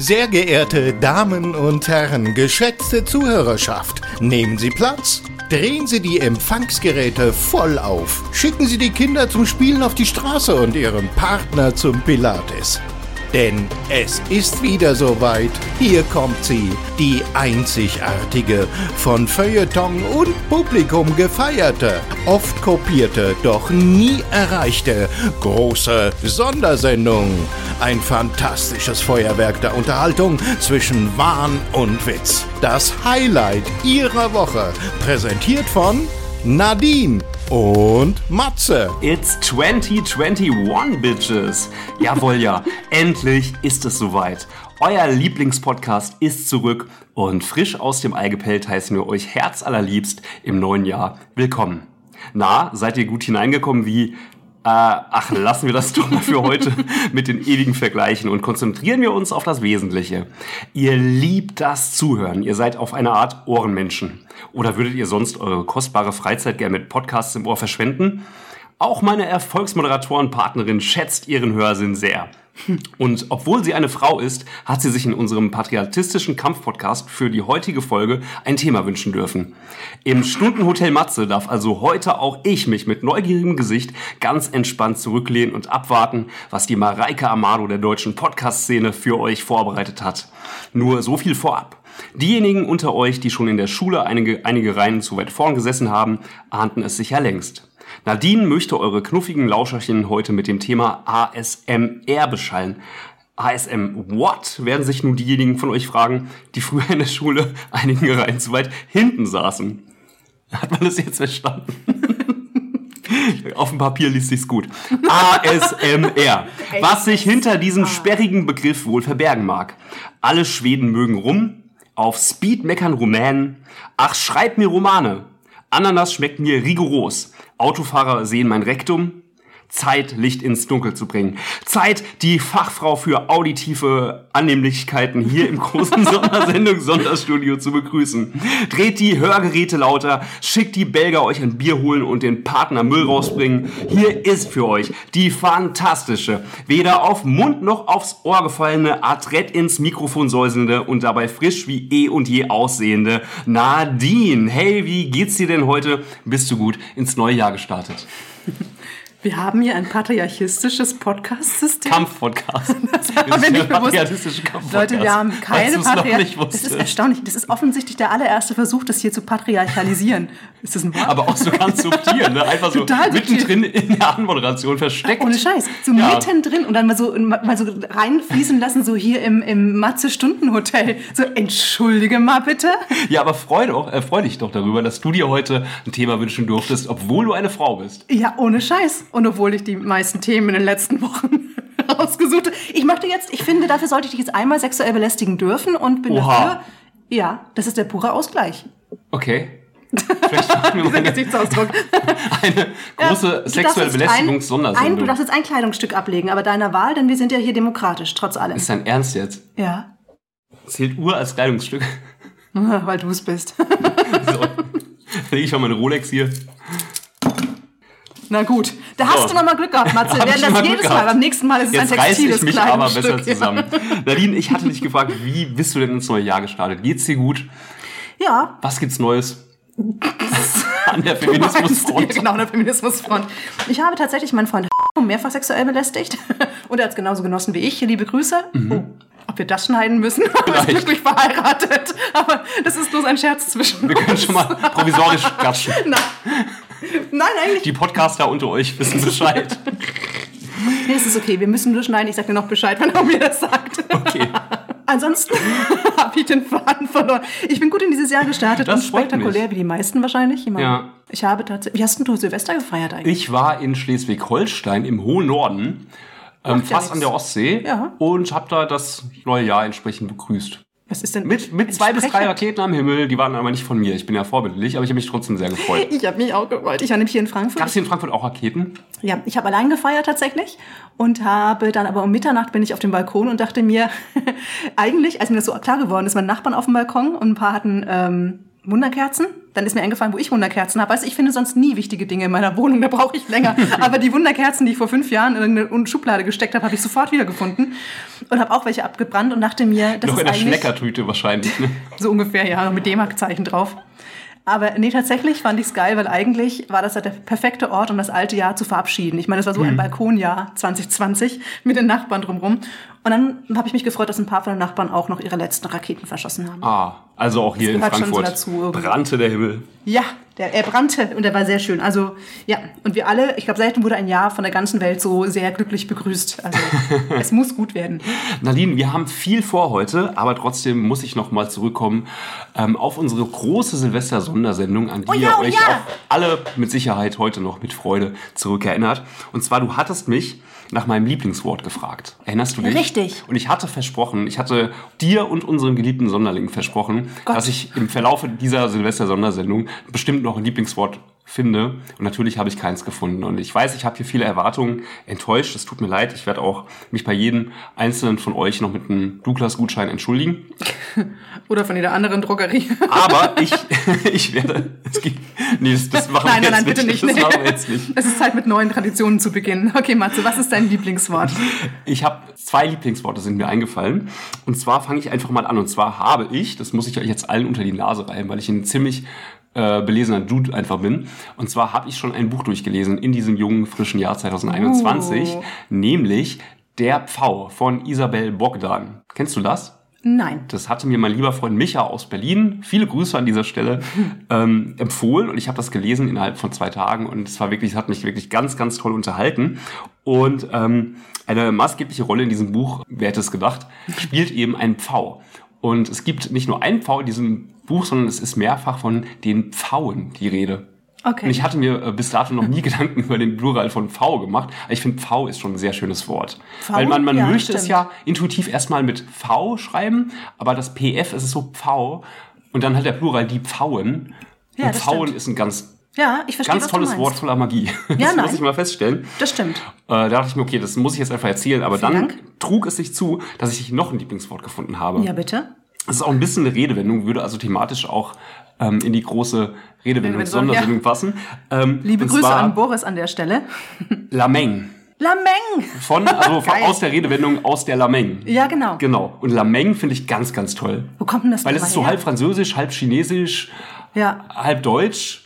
Sehr geehrte Damen und Herren, geschätzte Zuhörerschaft, nehmen Sie Platz. Drehen Sie die Empfangsgeräte voll auf. Schicken Sie die Kinder zum Spielen auf die Straße und Ihren Partner zum Pilates. Denn es ist wieder soweit. Hier kommt sie, die einzigartige, von Feuilleton und Publikum gefeierte, oft kopierte, doch nie erreichte große Sondersendung. Ein fantastisches Feuerwerk der Unterhaltung zwischen Wahn und Witz. Das Highlight Ihrer Woche, präsentiert von Nadine und Matze. It's 2021, Bitches. Jawohl, ja. Endlich ist es soweit. Euer Lieblingspodcast ist zurück und frisch aus dem Ei gepellt heißen wir euch herzallerliebst im neuen Jahr willkommen. Na, seid ihr gut hineingekommen wie ach, lassen wir das doch mal für heute mit den ewigen Vergleichen und konzentrieren wir uns auf das Wesentliche. Ihr liebt das Zuhören. Ihr seid auf eine Art Ohrenmenschen. Oder würdet ihr sonst eure kostbare Freizeit gerne mit Podcasts im Ohr verschwenden? Auch meine Erfolgsmoderatorenpartnerin schätzt ihren Hörsinn sehr. Und obwohl sie eine Frau ist, hat sie sich in unserem patriotistischen Kampfpodcast für die heutige Folge ein Thema wünschen dürfen. Im Stundenhotel Matze darf also heute auch ich mich mit neugierigem Gesicht ganz entspannt zurücklehnen und abwarten, was die Mareike Amado der deutschen Podcast-Szene für euch vorbereitet hat. Nur so viel vorab. Diejenigen unter euch, die schon in der Schule einige, einige Reihen zu weit vorn gesessen haben, ahnten es sicher längst. Nadine möchte eure knuffigen Lauscherchen heute mit dem Thema ASMR beschallen. ASM what? Werden sich nun diejenigen von euch fragen, die früher in der Schule einigen Reihen zu weit hinten saßen. Hat man das jetzt verstanden? Auf dem Papier liest sich's gut. ASMR. Was sich hinter diesem sperrigen Begriff wohl verbergen mag. Alle Schweden mögen rum. Auf Speed meckern Rumänen. Ach, schreib mir Romane. Ananas schmeckt mir rigoros. Autofahrer sehen mein Rektum. Zeit, Licht ins Dunkel zu bringen. Zeit, die Fachfrau für auditive Annehmlichkeiten hier im großen Sondersendung Sonderstudio zu begrüßen. Dreht die Hörgeräte lauter, schickt die Belger euch ein Bier holen und den Partner Müll rausbringen. Hier ist für euch die fantastische, weder auf Mund noch aufs Ohr gefallene, adrett ins Mikrofon säuselnde und dabei frisch wie eh und je aussehende Nadine. Hey, wie geht's dir denn heute? Bist du gut ins neue Jahr gestartet? Wir haben hier ein patriarchistisches Podcast-System. Kampf-Podcast. Das war mir nicht bewusst. Leute, wir haben keine Patriarchie. Das ist erstaunlich. Das ist offensichtlich der allererste Versuch, das hier zu patriarchalisieren. Ist das ein Wort? Aber auch so ganz subtil, ne? Einfach so Total mittendrin in der Anmoderation versteckt. Ohne Scheiß. So ja. mittendrin und dann mal so, mal so reinfließen lassen, so hier im, im Matze-Stundenhotel. So, entschuldige mal bitte. Ja, aber freu, doch, äh, freu dich doch darüber, dass du dir heute ein Thema wünschen durftest, obwohl du eine Frau bist. Ja, ohne Scheiß. Und obwohl ich die meisten Themen in den letzten Wochen rausgesucht habe. Ich möchte jetzt, ich finde, dafür sollte ich dich jetzt einmal sexuell belästigen dürfen und bin Oha. dafür. Ja, das ist der pure Ausgleich. Okay. Vielleicht machen wir mal eine, eine große ja, sexuelle Belästigungs-Sondersendung. Du darfst jetzt ein Kleidungsstück ablegen, aber deiner Wahl, denn wir sind ja hier demokratisch, trotz allem. Ist dein Ernst jetzt? Ja. Zählt Uhr als Kleidungsstück? Weil du es bist. so. Lege ich schon meine Rolex hier. Na gut, da hast so. du noch mal Glück gehabt, Matze. Wir werden das jedes Mal. Beim nächsten Mal ist es Jetzt ein textiles ich mich aber besser zusammen. Nadine, ich hatte dich gefragt, wie bist du denn ins neue Jahr gestartet? Geht's dir gut? Ja. Was gibt's Neues? an der Feminismusfront. genau, an der Feminismusfront. Ich habe tatsächlich meinen Freund mehrfach sexuell belästigt und er hat es genauso genossen wie ich. Liebe Grüße. Mhm. Oh, ob wir das schneiden müssen? Wir sind glücklich verheiratet. Aber das ist bloß ein Scherz zwischen Wir können schon mal provisorisch gatschen. Nein. Nein, eigentlich. Die Podcaster unter euch wissen Bescheid. nee, es ist okay. Wir müssen nur schneiden. Ich sage dir noch Bescheid, wenn er mir das sagt. Okay. Ansonsten habe ich den Faden verloren. Ich bin gut in dieses Jahr gestartet das und spektakulär, mich. wie die meisten wahrscheinlich. Ich, ja. ich habe tatsächlich. Wie hast du Silvester gefeiert eigentlich? Ich war in Schleswig-Holstein im hohen Norden, ähm, fast ja an der Ostsee, ja. und habe da das neue Jahr entsprechend begrüßt. Was ist denn? Mit, mit zwei bis drei Raketen am Himmel, die waren aber nicht von mir. Ich bin ja vorbildlich, aber ich habe mich trotzdem sehr gefreut. Ich habe mich auch gefreut. Ich war nämlich hier in Frankfurt. Gab es hier in Frankfurt auch Raketen? Ja, ich habe allein gefeiert tatsächlich und habe dann aber um Mitternacht bin ich auf dem Balkon und dachte mir, eigentlich, als mir das so klar geworden ist, meine Nachbarn auf dem Balkon und ein paar hatten ähm, Wunderkerzen, dann ist mir eingefallen, wo ich Wunderkerzen habe. Du, ich finde sonst nie wichtige Dinge in meiner Wohnung, da brauche ich länger. Aber die Wunderkerzen, die ich vor fünf Jahren in eine Schublade gesteckt habe, habe ich sofort wiedergefunden und habe auch welche abgebrannt und dachte mir, das Noch ist in der eigentlich Schleckertüte wahrscheinlich. Ne? so ungefähr, ja, mit D-Mark-Zeichen drauf. Aber nee, tatsächlich fand ich es geil, weil eigentlich war das ja der perfekte Ort, um das alte Jahr zu verabschieden. Ich meine, es war so Mhm. ein Balkonjahr 2020 mit den Nachbarn drumrum. Und dann habe ich mich gefreut, dass ein paar von den Nachbarn auch noch ihre letzten Raketen verschossen haben. Ah, also auch hier in so Frankfurt dazu irgendwie. brannte der Himmel. Ja, der, er brannte und er war sehr schön. Also ja, und wir alle, ich glaube, selten wurde ein Jahr von der ganzen Welt so sehr glücklich begrüßt. Also es muss gut werden. Nadine, wir haben viel vor heute, aber trotzdem muss ich noch mal zurückkommen ähm, auf unsere große Silvester-Sondersendung, an die Oh ja, ihr oh euch ja. auch alle mit Sicherheit heute noch mit Freude zurückerinnert. Und zwar, du hattest mich nach meinem Lieblingswort gefragt. Erinnerst du dich? Richtig. Und ich hatte versprochen, ich hatte dir und unseren geliebten Sonderlingen versprochen, Gott. dass ich im Verlaufe dieser Silvester-Sondersendung bestimmt noch ein Lieblingswort finde. Und natürlich habe ich keins gefunden. Und ich weiß, ich habe hier viele Erwartungen enttäuscht. Es tut mir leid. Ich werde auch mich bei jedem einzelnen von euch noch mit einem Douglas-Gutschein entschuldigen. Oder von jeder anderen Drogerie. Aber ich, ich werde. Es geht, nee, das, das machen nein, wir nein, jetzt nein, bitte nicht. Das machen wir jetzt nicht. Es ist Zeit, mit neuen Traditionen zu beginnen. Okay, Matze, was ist dein Lieblingswort? Ich habe zwei Lieblingsworte sind mir eingefallen. Und zwar fange ich einfach mal an. Und zwar habe ich, das muss ich euch jetzt allen unter die Nase reiben, weil ich ein ziemlich äh, belesener Dude einfach bin. Und zwar habe ich schon ein Buch durchgelesen in diesem jungen, frischen Jahr 2021, Oh. nämlich Der Pfau von Isabel Bogdan. Kennst du das? Nein. Das hatte mir mein lieber Freund Micha aus Berlin, viele Grüße an dieser Stelle, ähm, empfohlen. Und ich habe das gelesen innerhalb von zwei Tagen. Und es war wirklich, es hat mich wirklich ganz, ganz toll unterhalten. Und ähm, eine maßgebliche Rolle in diesem Buch, wer hätte es gedacht, spielt eben ein Pfau. Und es gibt nicht nur einen Pfau in diesem Buch, sondern es ist mehrfach von den Pfauen die Rede. Okay. Und ich hatte mir äh, bis dato noch nie Gedanken über den Plural von Pfau gemacht. Ich finde, Pfau ist schon ein sehr schönes Wort. Pfau? Weil man, man Ja, möchte es stimmt. ja intuitiv erstmal mit V schreiben, aber das PF ist es so Pfau. Und dann halt der Plural die Pfauen. Ja, und Pfauen stimmt. ist ein ganz, Ja, ich verstehe, ganz tolles Wort voller Magie. Ja, das muss nein. ich mal feststellen. Das stimmt. Äh, da dachte ich mir, okay, das muss ich jetzt einfach erzählen. Aber Vielen dann Dank. trug es sich zu, dass ich noch ein Lieblingswort gefunden habe. Ja, bitte. Es ist auch ein bisschen eine Redewendung, würde also thematisch auch ähm, in die große Redewendung Sondersendung ja. passen. Ähm, Liebe Grüße an Boris an der Stelle. Lameng. Lameng! Von, also von, aus der Redewendung aus der Lameng. Ja, genau. Genau. Und Lameng finde ich ganz, ganz toll. Wo kommt denn das Weil es ist so her? halb französisch, halb chinesisch, Ja. halb deutsch.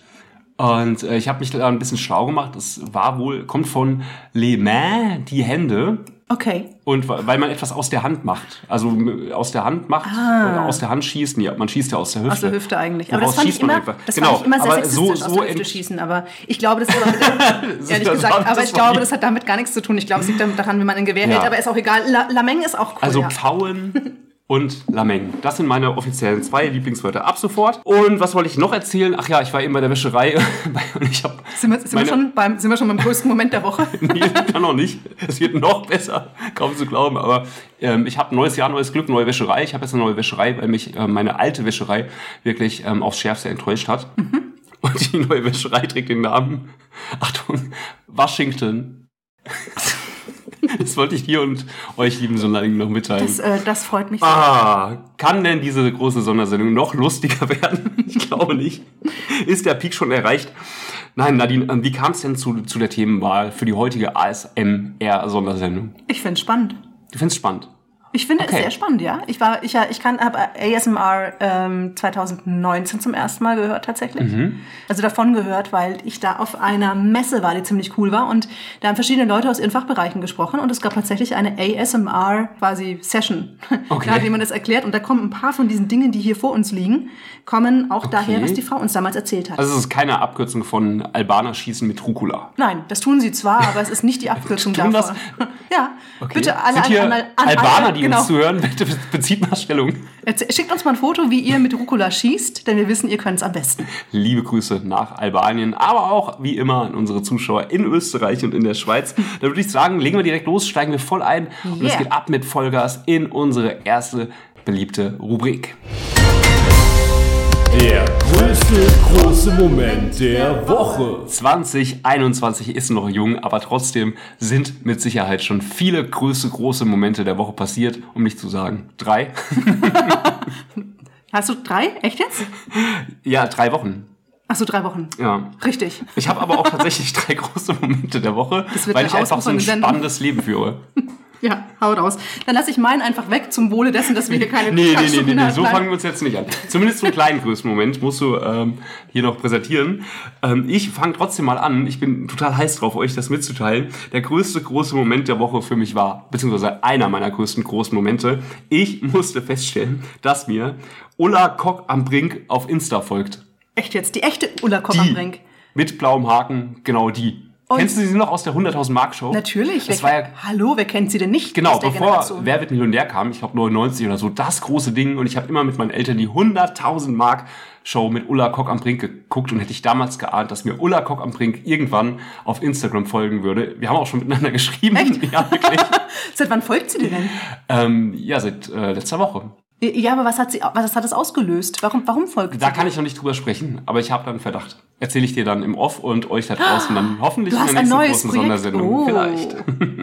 Und äh, ich habe mich da ein bisschen schlau gemacht. Es war wohl, kommt von les mains, die Hände. Okay. Und weil man etwas aus der Hand macht. Also aus der Hand macht, oder aus der Hand schießt. Nee, man schießt ja aus der Hüfte. Ah. Aus der Hüfte eigentlich. Aber das fand ich schießt man immer, etwa? das Genau, fand ich immer sehr aber sexistisch, so- aus so der Hüfte schießen. Aber ich glaube, das hat aber mit, ehrlich gesagt, aber ich glaube, das hat damit gar nichts zu tun. Ich glaube, es liegt daran, wie man ein Gewehr Ja. hält. Aber ist auch egal. La Lameng ist auch cool. Also ja. Pfauen und Lameng. Das sind meine offiziellen zwei Lieblingswörter ab sofort. Und was wollte ich noch erzählen? Ach ja, ich war eben bei der Wäscherei und ich habe sind, wir, sind, wir schon beim, sind wir schon beim größten Moment der Woche? Nee, dann noch nicht. Es wird noch besser, kaum zu glauben. Aber ähm, ich habe neues Jahr, neues Glück, neue Wäscherei. Ich habe jetzt eine neue Wäscherei, weil mich äh, meine alte Wäscherei wirklich ähm, aufs Schärfste enttäuscht hat. Und die neue Wäscherei trägt den Namen, Achtung, Washington. Das wollte ich dir und euch, lieben Sonderlingen, noch mitteilen. Das, äh, das freut mich. Ah, kann denn diese große Sondersendung noch lustiger werden? Ich glaube nicht. Ist der Peak schon erreicht? Nein, Nadine, ähm, wie kam es denn zu, zu der Themenwahl für die heutige ASMR-Sondersendung? Ich finde es spannend. Du findest spannend. Ich finde Okay. es sehr spannend, ja. Ich war, ich, ich kann, habe ASMR ähm, 2019 zum ersten Mal gehört tatsächlich. Mhm. Also davon gehört, weil ich da auf einer Messe war, die ziemlich cool war und da haben verschiedene Leute aus ihren Fachbereichen gesprochen und es gab tatsächlich eine ASMR quasi Session. Okay. Da hat jemand das erklärt und da kommen ein paar von diesen Dingen, die hier vor uns liegen, kommen auch daher, was die Frau uns damals erzählt hat. Also es ist keine Abkürzung von Albaner schießen mit Rucola. Nein, das tun sie zwar, aber es ist nicht die Abkürzung Tun davor. Ja, Okay. bitte alle Sind an, an, an, Albaner, die genau. uns zuhören, bitte bezieht mal Stellung. Schickt uns mal ein Foto, wie ihr mit Rucola schießt, denn wir wissen, ihr könnt es am besten. Liebe Grüße nach Albanien, aber auch wie immer an unsere Zuschauer in Österreich und in der Schweiz. Da würde ich sagen, legen wir direkt los, steigen wir voll ein und es Yeah. geht ab mit Vollgas in unsere erste beliebte Rubrik. Der größte große Moment der Woche. 2021 ist noch jung, aber trotzdem sind mit Sicherheit schon viele große, große Momente der Woche passiert, um nicht zu sagen drei. Hast du drei? Echt jetzt? ja, drei Wochen. Achso, drei Wochen. Ja. Richtig. Ich habe aber auch tatsächlich drei große Momente der Woche, weil ich einfach so ein spannendes Leben führe. Ja, haut raus. Dann lasse ich meinen einfach weg zum Wohle dessen, dass wir hier keine Nee, nee, nee, nee, nee, so fangen wir uns jetzt nicht an. Zumindest einen kleinen größten Moment musst du ähm, hier noch präsentieren. Ähm, ich fange trotzdem mal an. Ich bin total heiß drauf, euch das mitzuteilen. Der größte große Moment der Woche für mich war, beziehungsweise einer meiner größten großen Momente. Ich musste feststellen, dass mir Ulla Kock am Brink auf Insta folgt. Echt jetzt, die echte Ulla Die Koch-am-Brink. mit blauem Haken, genau die. Und- Kennst du sie noch aus der 100.000 Mark Show? Natürlich. Das wer war ja Hallo, wer kennt sie denn nicht? Genau, bevor Generation? Wer wird Millionär kam, ich glaube 99 oder so, das große Ding. Und ich habe immer mit meinen Eltern die 100.000 Mark Show mit Ulla Kock am Brink geguckt und hätte ich damals geahnt, dass mir Ulla Kock am Brink irgendwann auf Instagram folgen würde. Wir haben auch schon miteinander geschrieben. Echt? Ja, wirklich. Seit wann folgt sie dir denn? ähm, ja, seit äh, letzter Woche. Ja, aber was hat sie, was hat das ausgelöst? Warum, warum folgt Da kann ich noch nicht drüber sprechen, aber ich habe dann einen Verdacht. Erzähle ich dir dann im Off und euch da draußen dann hoffentlich Du in der nächsten großen Projekt. Sondersendung. Oh, Vielleicht.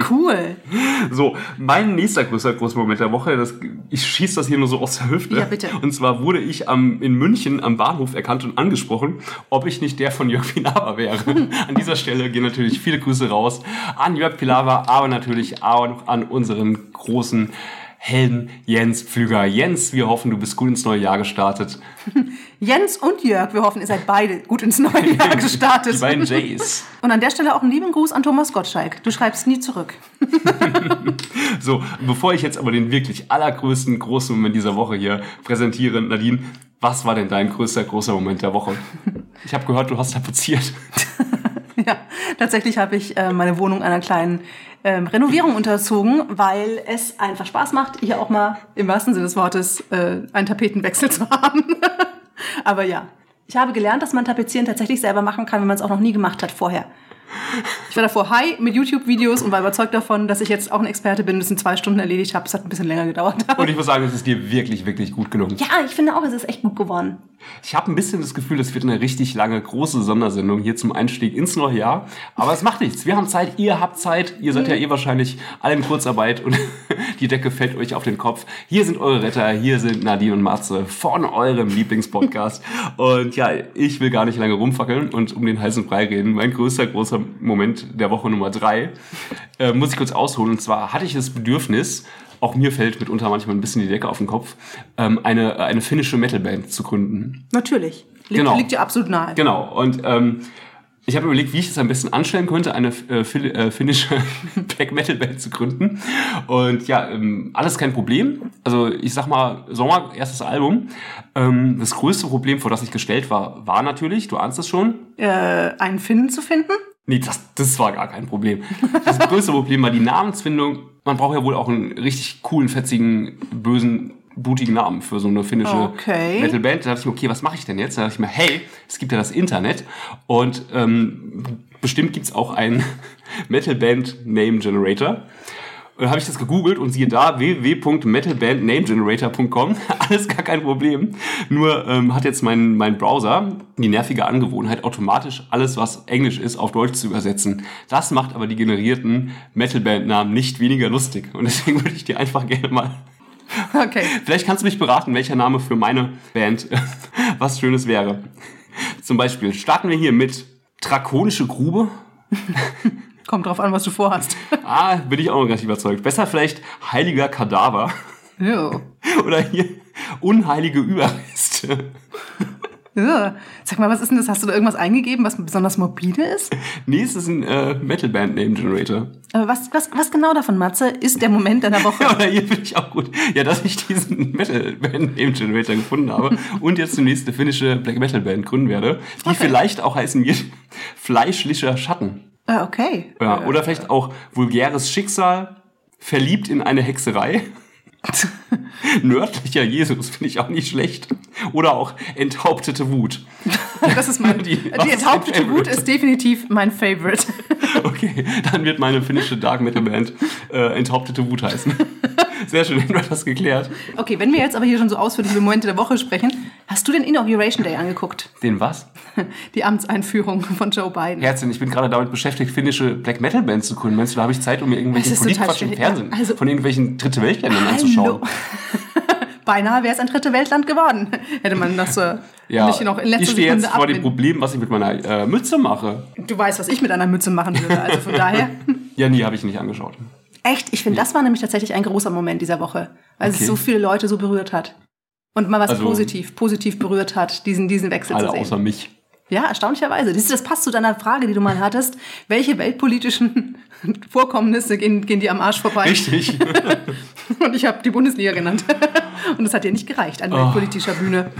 Cool. So, mein nächster größer großer Moment der Woche, das, ich schieße das hier nur so aus der Hüfte. Ja, bitte. Und zwar wurde ich am, in München am Bahnhof erkannt und angesprochen, ob ich nicht der von Jörg Pilawa wäre. an dieser Stelle gehen natürlich viele Grüße raus an Jörg Pilawa, aber natürlich auch an unseren großen Helden Jens Pflüger. Jens, wir hoffen, du bist gut ins neue Jahr gestartet. Jens und Jörg, wir hoffen, ihr seid beide gut ins neue Jahr gestartet. Die beiden Jays. Und an der Stelle auch einen lieben Gruß an Thomas Gottschalk. Du schreibst nie zurück. So, bevor ich jetzt aber den wirklich allergrößten großen Moment dieser Woche hier präsentiere, Nadine, was war denn dein größter großer Moment der Woche? Ich habe gehört, du hast tapeziert. Ja, tatsächlich habe ich äh, meine Wohnung einer kleinen ähm, Renovierung unterzogen, weil es einfach Spaß macht, hier auch mal im wahrsten Sinne des Wortes äh, einen Tapetenwechsel zu haben. Aber ja, ich habe gelernt, dass man Tapezieren tatsächlich selber machen kann, wenn man es auch noch nie gemacht hat vorher. Ich war davor high mit YouTube-Videos und war überzeugt davon, dass ich jetzt auch ein Experte bin, das in zwei Stunden erledigt habe. Es hat ein bisschen länger gedauert. Und ich muss sagen, es ist dir wirklich, wirklich gut gelungen. Ja, ich finde auch, es ist echt gut geworden. Ich habe ein bisschen das Gefühl, das wird eine richtig lange, große Sondersendung hier zum Einstieg ins neue Jahr. Aber es macht nichts. Wir haben Zeit, ihr habt Zeit. Ihr seid ja eh wahrscheinlich alle in Kurzarbeit und die Decke fällt euch auf den Kopf. Hier sind eure Retter, hier sind Nadine und Matze von eurem Lieblingspodcast. Und ja, ich will gar nicht lange rumfackeln und um den heißen Brei reden. Mein größter, großer Moment der Woche Nummer drei äh, muss ich kurz ausholen. Und zwar hatte ich das Bedürfnis, auch mir fällt mitunter manchmal ein bisschen die Decke auf den Kopf, ähm, eine, eine finnische Metalband zu gründen. Natürlich. Liegt, Genau. liegt dir absolut nahe. Genau, und ähm, ich habe überlegt, wie ich es am besten anstellen könnte, eine äh, äh, finnische Black Metal Band zu gründen. Und ja, ähm, alles kein Problem. Also ich sag mal, Sommer, erstes Album. Ähm, das größte Problem, vor das ich gestellt war, war natürlich, du ahnst es schon, Äh, einen Finnen zu finden? Nee, das, das war gar kein Problem. Das größte Problem war die Namensfindung. Man braucht ja wohl auch einen richtig coolen, fetzigen, bösen, blutigen Namen für so eine finnische Okay. Metalband. Da dachte ich mir, okay, was mache ich denn jetzt? Da dachte ich mir, hey, es gibt ja das Internet und ähm, bestimmt gibt's auch einen Metalband Name Generator. Und dann habe ich das gegoogelt und siehe da, www.metalbandnamegenerator.com. Alles gar kein Problem. Nur ähm, hat jetzt mein, mein Browser die nervige Angewohnheit, automatisch alles, was Englisch ist, auf Deutsch zu übersetzen. Das macht aber die generierten Metalband-Namen nicht weniger lustig. Und deswegen würde ich dir einfach gerne mal Okay. Vielleicht kannst du mich beraten, welcher Name für meine Band was Schönes wäre. Zum Beispiel starten wir hier mit Drakonische Grube. Kommt drauf an, was du vorhast. Ah, bin ich auch noch nicht überzeugt. Besser vielleicht Heiliger Kadaver. Ja. Oder hier Unheilige Überreste. Ja. Sag mal, was ist denn das? Hast du da irgendwas eingegeben, was besonders morbide ist? Nee, es ist ein äh, Metalband Name Generator. Aber was, was, was genau davon, Matze, ist der Moment deiner Woche? Ja, oder hier finde ich auch gut. Ja, dass ich diesen Metalband Name Generator gefunden habe und jetzt zunächst eine finnische Black Metal Band gründen werde, die Okay. vielleicht auch heißen wird Fleischlicher Schatten. Ah, okay. Ja, oder vielleicht auch vulgäres Schicksal, verliebt in eine Hexerei. Nördlicher Jesus finde ich auch nicht schlecht. Oder auch enthauptete Wut. Das ist mein, Die- die, enthauptete Wut ist definitiv mein Favorite. Okay, dann wird meine finnische Dark Metal Band äh, enthauptete Wut heißen. Sehr schön, haben wir das geklärt. Okay, wenn wir jetzt aber hier schon so ausführlich über Momente der Woche sprechen, hast du den Inauguration Day angeguckt? Den was? Die Amtseinführung von Joe Biden. Herzchen, ich bin gerade damit beschäftigt, finnische Black Metal Bands zu gründen. Meinst du, da habe ich Zeit, um mir total Politikquatsch im Fernsehen ja. Also- von irgendwelchen Dritte Weltländern anzuschauen? Beinahe wäre es ein dritte Weltland geworden. Hätte man das so Ja, Nicht noch in letzter ich stehe jetzt vor dem abbinden. Problem, was ich mit meiner äh, Mütze mache. Du weißt, was ich mit einer Mütze machen würde. Also von daher. Ja, nee, habe ich nicht angeschaut. Echt, ich finde, das war nämlich tatsächlich ein großer Moment dieser Woche, weil Okay. es so viele Leute so berührt hat. Und mal was Also- positiv, positiv berührt hat, diesen, diesen Wechsel Alle zu sehen. außer mich. Ja, erstaunlicherweise. Das, das passt zu deiner Frage, die du mal hattest. Welche weltpolitischen Vorkommnisse gehen, gehen dir am Arsch vorbei? Richtig. Und ich habe die Bundesliga genannt. Und das hat dir nicht gereicht an Oh. weltpolitischer Bühne.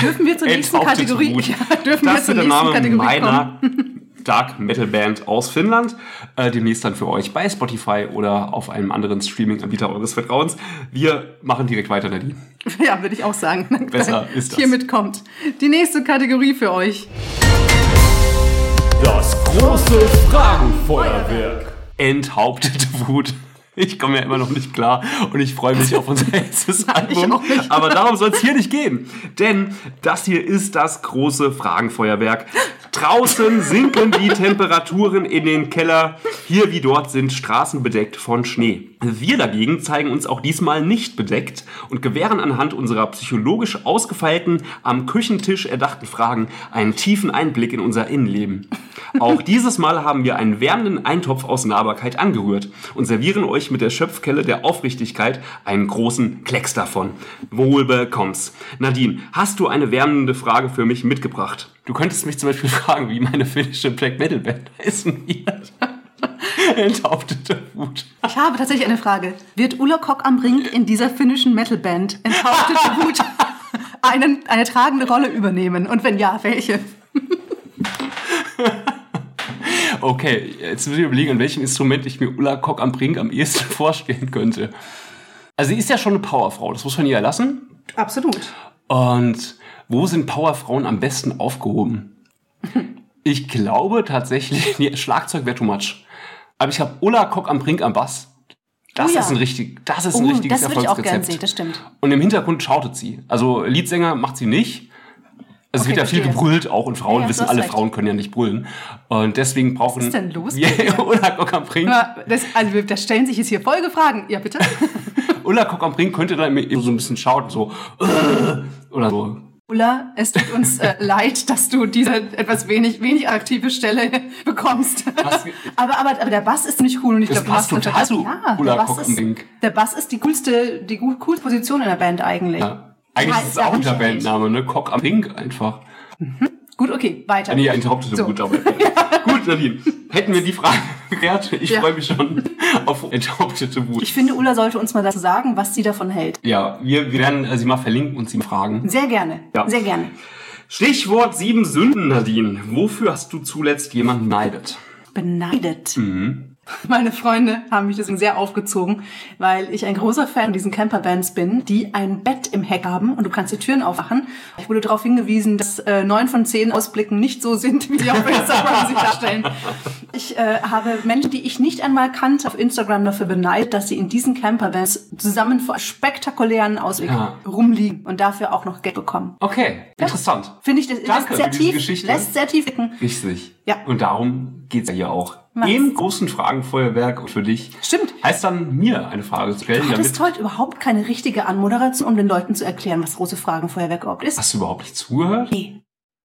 Dürfen wir zur nächsten Kategorie? Ja, dürfen wir Das zur ist der nächsten Name Kategorie kommen? Dark Metal Band aus Finnland. Äh, demnächst dann für euch bei Spotify oder auf einem anderen Streaming-Anbieter eures Vertrauens. Wir machen direkt weiter, Nadine. Ja, würde ich auch sagen. Besser ist das. Hiermit kommt die nächste Kategorie für euch. Das große Fragenfeuerwerk. Enthauptete Wut. Ich komme ja immer noch nicht klar und ich freue mich auf unser letztes Album. Aber darum soll es hier nicht gehen. Denn das hier ist das große Fragenfeuerwerk. Draußen sinken die Temperaturen in den Keller. Hier wie dort sind Straßen bedeckt von Schnee. Wir dagegen zeigen uns auch diesmal nicht bedeckt und gewähren anhand unserer psychologisch ausgefeilten, am Küchentisch erdachten Fragen einen tiefen Einblick in unser Innenleben. Auch dieses Mal haben wir einen wärmenden Eintopf aus Nahbarkeit angerührt und servieren euch mit der Schöpfkelle der Aufrichtigkeit einen großen Klecks davon. Wohl bekomm's. Nadine, hast du eine wärmende Frage für mich mitgebracht? Du könntest mich zum Beispiel fragen, wie meine finnische Black Metal Band heißen wird. Enthauptete Wut. Ich habe tatsächlich eine Frage. Wird Ulla Kock am Brink in dieser finnischen Metalband Enthauptete Wut einen, eine tragende Rolle übernehmen? Und wenn ja, welche? Okay, jetzt muss ich überlegen, an welchem Instrument ich mir Ulla Kock am Brink am ehesten vorstellen könnte. Also sie ist ja schon eine Powerfrau, das muss man ihr lassen. Absolut. Und wo sind Powerfrauen am besten aufgehoben? Ich glaube tatsächlich, nee, Schlagzeug wäre too much. Aber ich habe Ulla Kock am Brink am Bass. Das Oh ja. ist ein richtig, das ist ein Oh, richtiges das würde ich auch gern Erfolgsrezept. sehen, das stimmt. Und im Hintergrund schautet sie. Also Leadsänger macht sie nicht. Also es Okay, wird ja viel gebrüllt auch und Frauen Ja, wissen, alle recht. Frauen können ja nicht brüllen. Und deswegen brauchen ist denn los? Ulla Kock am Brink. Das, also, da stellen sich jetzt hier Folgefragen. Ja, bitte? Ulla Kock am Brink könnte dann eben so ein bisschen schauten, so oder so. Ulla, es tut uns äh, leid, dass du diese etwas wenig, wenig aktive Stelle bekommst. Aber, aber, aber der Bass ist ziemlich cool und ich Das glaube, du hast total zu ja, Ulla der Bass ist. Der Bass ist die coolste, die coolste Position in der Band eigentlich. Ja. Eigentlich Ja, ist es auch unser nicht. Bandname, ne? Cock am Brink einfach. Gut, okay, weiter. Nee, enthauptete So. gut, aber. gut, Nadine. Hätten wir die Frage geklärt, ich Ja. freue mich schon auf enthauptete Wut. Ich finde, Ulla sollte uns mal dazu sagen, was sie davon hält. ja, wir, wir werden äh, sie mal verlinken und sie fragen. Sehr gerne. Ja. Sehr gerne. Stichwort sieben Sünden, Nadine. Wofür hast du zuletzt jemanden neidet? Beneidet. Mhm. Meine Freunde haben mich deswegen sehr aufgezogen, weil ich ein großer Fan von diesen Camperbands bin, die ein Bett im Heck haben und du kannst die Türen aufmachen. Ich wurde darauf hingewiesen, dass äh, neun von zehn Ausblicken nicht so sind, wie die auf Instagram sich darstellen. Ich äh, habe Menschen, die ich nicht einmal kannte, auf Instagram dafür beneidet, dass sie in diesen Campervans zusammen vor spektakulären Ausblicken Ja. rumliegen und dafür auch noch Geld bekommen. Okay, interessant. Finde ich, das Danke lässt sehr für diese tief, Geschichte. lässt sehr tief blicken. Richtig. Ja. Und darum geht's ja hier auch. Was? Im großen Fragenfeuerwerk für dich. Stimmt. Heißt dann, mir eine Frage zu stellen, Du hattest heute überhaupt keine richtige Anmoderation, um den Leuten zu erklären, was große Fragenfeuerwerk überhaupt ist. Hast du überhaupt nicht zugehört? Nee.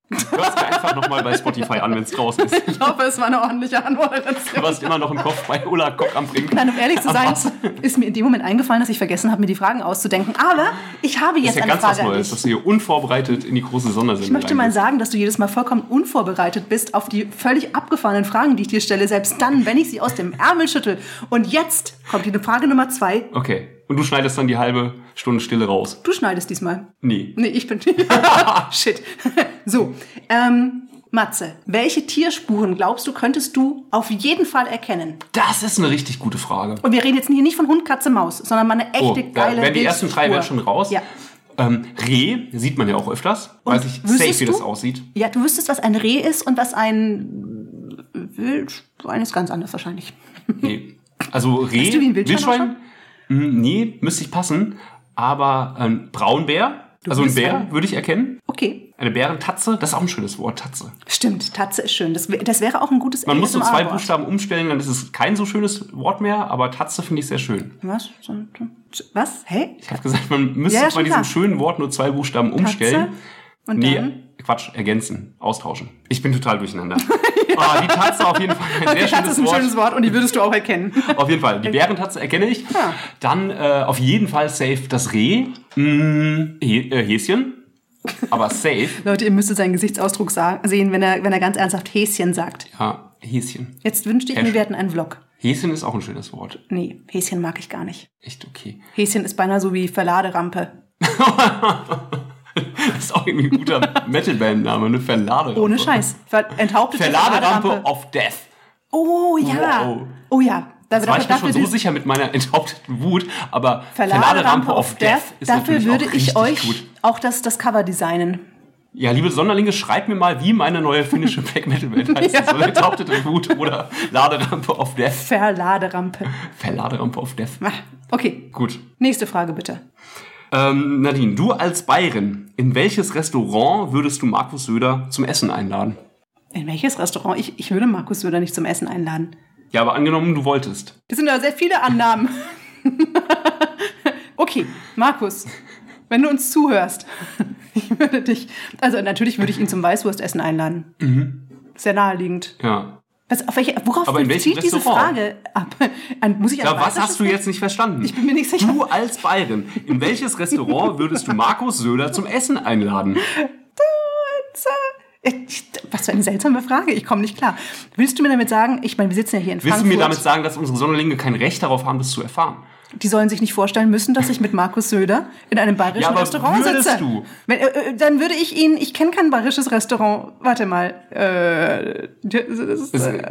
Hörst dir einfach nochmal bei Spotify an, wenn es draußen ist. Ich hoffe, es war eine ordentliche Du Anmoderation. warst immer noch im Kopf bei Ulla Kock am Brink. Nein, um ehrlich zu sein, ist mir in dem Moment eingefallen, dass ich vergessen habe, mir die Fragen auszudenken. Aber ich habe Das jetzt ist ja eine ganz was Frage an Neues, dass du hier unvorbereitet in die große Sondersendung Ich möchte mal sagen, dass du jedes Mal vollkommen unvorbereitet bist auf die völlig abgefahrenen Fragen, die ich dir stelle, selbst dann, wenn ich sie aus dem Ärmel schüttel. Und jetzt kommt die Frage Nummer zwei. Okay. Und du schneidest dann die halbe Stunde Stille raus. Du schneidest diesmal. Nee. Nee, ich bin. Shit. So, ähm, Matze, welche Tierspuren glaubst du, könntest du auf jeden Fall erkennen? Das ist eine richtig gute Frage. Und wir reden jetzt hier nicht von Hund, Katze, Maus, sondern mal eine echte, Oh, geile werden die ersten drei werden schon raus. Ja. Ähm, Reh sieht man ja auch öfters. Und Weiß ich safe, wie das aussieht. Ja, du wüsstest, was ein Reh ist und was ein Wildschwein ist ganz anders wahrscheinlich. Nee. Also Reh, Hast du wie ein Wildschwein Hm, nee, müsste ich passen. Aber ein Braunbär, also ein Bär ein- würde ich erkennen. Okay, Eine Bärentatze, das ist auch ein schönes Wort, Tatze. stimmt. Tatze ist schön. Das, das wäre auch ein gutes Man muss so zwei. Buchstaben umstellen, dann ist es kein so schönes Wort mehr, aber Tatze finde ich sehr schön. Was? Was? Hä? Ich habe gesagt, man müsste Ja, bei diesem klar. schönen Wort nur zwei Buchstaben umstellen. Und Nee, dann? Quatsch, ergänzen, austauschen. Ich bin total durcheinander. Ah, die Tatze auf jeden Fall ein Das schönes ist ein Wort. schönes Wort und die würdest du auch erkennen. Auf jeden Fall. Die Bärentatze erkenne ich. Dann äh, auf jeden Fall safe das Reh. Äh, Häschen. Aber safe. Leute, ihr müsstet seinen Gesichtsausdruck sa- sehen, wenn er, wenn er ganz ernsthaft Häschen sagt. Ja, Häschen. Jetzt wünschte ich mir, wir hätten einen Vlog. Häschen ist auch ein schönes Wort. Nee, Häschen mag ich gar nicht. Echt okay. Häschen ist beinahe so wie Verladerampe. Das ist auch irgendwie ein guter Metalband-Name, ne? Verladerampe. Ohne Scheiß. Ver enthauptete Verladerampe of Death. Oh ja. Wow. Oh ja. Da, Das war ich mir schon so sicher mit meiner enthaupteten Wut, aber Verladerampe of Death. ist Dafür würde ich euch gut. auch das, das Cover designen. Ja, liebe Sonderlinge, schreibt mir mal, wie meine neue finnische Black Metal Band heißt. Ja. Enthauptete Wut oder Laderampe of Death? Verladerampe. Verladerampe of Death. Ah, Okay, Gut. nächste Frage bitte. Ähm, Nadine, du als Bayerin, in welches Restaurant würdest du Markus Söder zum Essen einladen? In welches Restaurant? Ich, ich würde Markus Söder nicht zum Essen einladen. Ja, aber angenommen, du wolltest. Das sind ja sehr viele Annahmen. okay, Markus, wenn du uns zuhörst, ich würde dich, also natürlich würde ich ihn zum Weißwurstessen einladen. Sehr naheliegend. Ja. Was, auf welche, worauf Aber in welchem bezieht diese? Frage ab? An, muss ich Ja, was hast du jetzt nicht verstanden? Ich bin mir nicht sicher. Du als Bayerin, in welches Restaurant würdest du Markus Söder zum Essen einladen? Ich- Was für eine seltsame Frage. Ich komme nicht klar. Willst du mir damit sagen, ich meine, wir sitzen ja hier in Willst du Frankfurt. mir damit sagen, dass unsere Sonderlinge kein Recht darauf haben, das zu erfahren? Die sollen sich nicht vorstellen müssen, dass ich mit Markus Söder in einem bayerischen Ja, aber Restaurant würdest sitze. du? Wenn, äh, äh, dann würde ich ihn, ich kenne kein bayerisches Restaurant. Warte mal. Äh, das Das äh,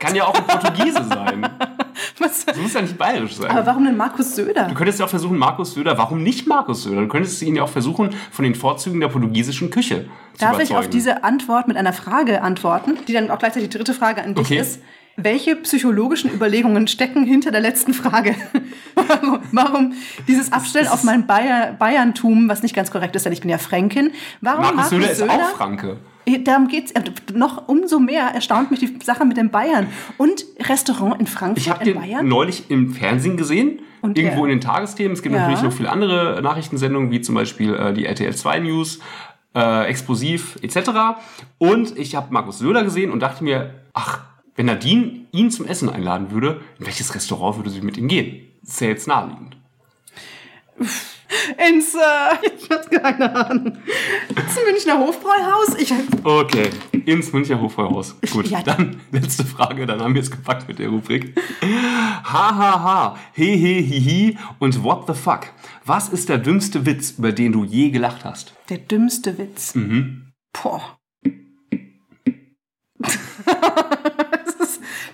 kann ja auch ein Portugiese sein. was, Das muss ja nicht bayerisch sein. aber warum denn Markus Söder? Du könntest ja auch versuchen, Markus Söder, warum nicht Markus Söder? Du könntest ihn ja auch versuchen, von den Vorzügen der portugiesischen Küche zu Darf überzeugen. ich auf diese Antwort mit einer Frage antworten, die dann auch gleichzeitig die dritte Frage an dich Okay. ist? Welche psychologischen Überlegungen stecken hinter der letzten Frage? warum, dieses Abstellen auf mein Bayer, Bayerntum, was nicht ganz korrekt ist, denn ich bin ja Fränkin. Warum Markus Söder ist auch Franke. Darum geht's äh, noch umso mehr erstaunt mich die Sache mit den Bayern und Restaurant in Frankfurt Ich habe den Bayern. neulich im Fernsehen gesehen, Und irgendwo der- in den Tagesthemen. Es gibt Ja. natürlich noch viele andere Nachrichtensendungen, wie zum Beispiel äh, die RTL 2 News, äh, Explosiv etc. Und ich habe Markus Söder gesehen und dachte mir, ach, wenn Nadine ihn zum Essen einladen würde, in welches Restaurant würde sie mit ihm gehen? Das ist ja jetzt naheliegend. Ins, äh, ich hab keine Ahnung. Ins Münchner Hofbräuhaus. Ich, Okay, ins Münchner Hofbräuhaus. Gut, Ja. dann letzte Frage, dann haben wir es gepackt mit der Rubrik. Ha, ha, ha, he, he, hi, hi und what the fuck? Was ist der dümmste Witz, über den du je gelacht hast? der dümmste Witz. Mhm. Boah.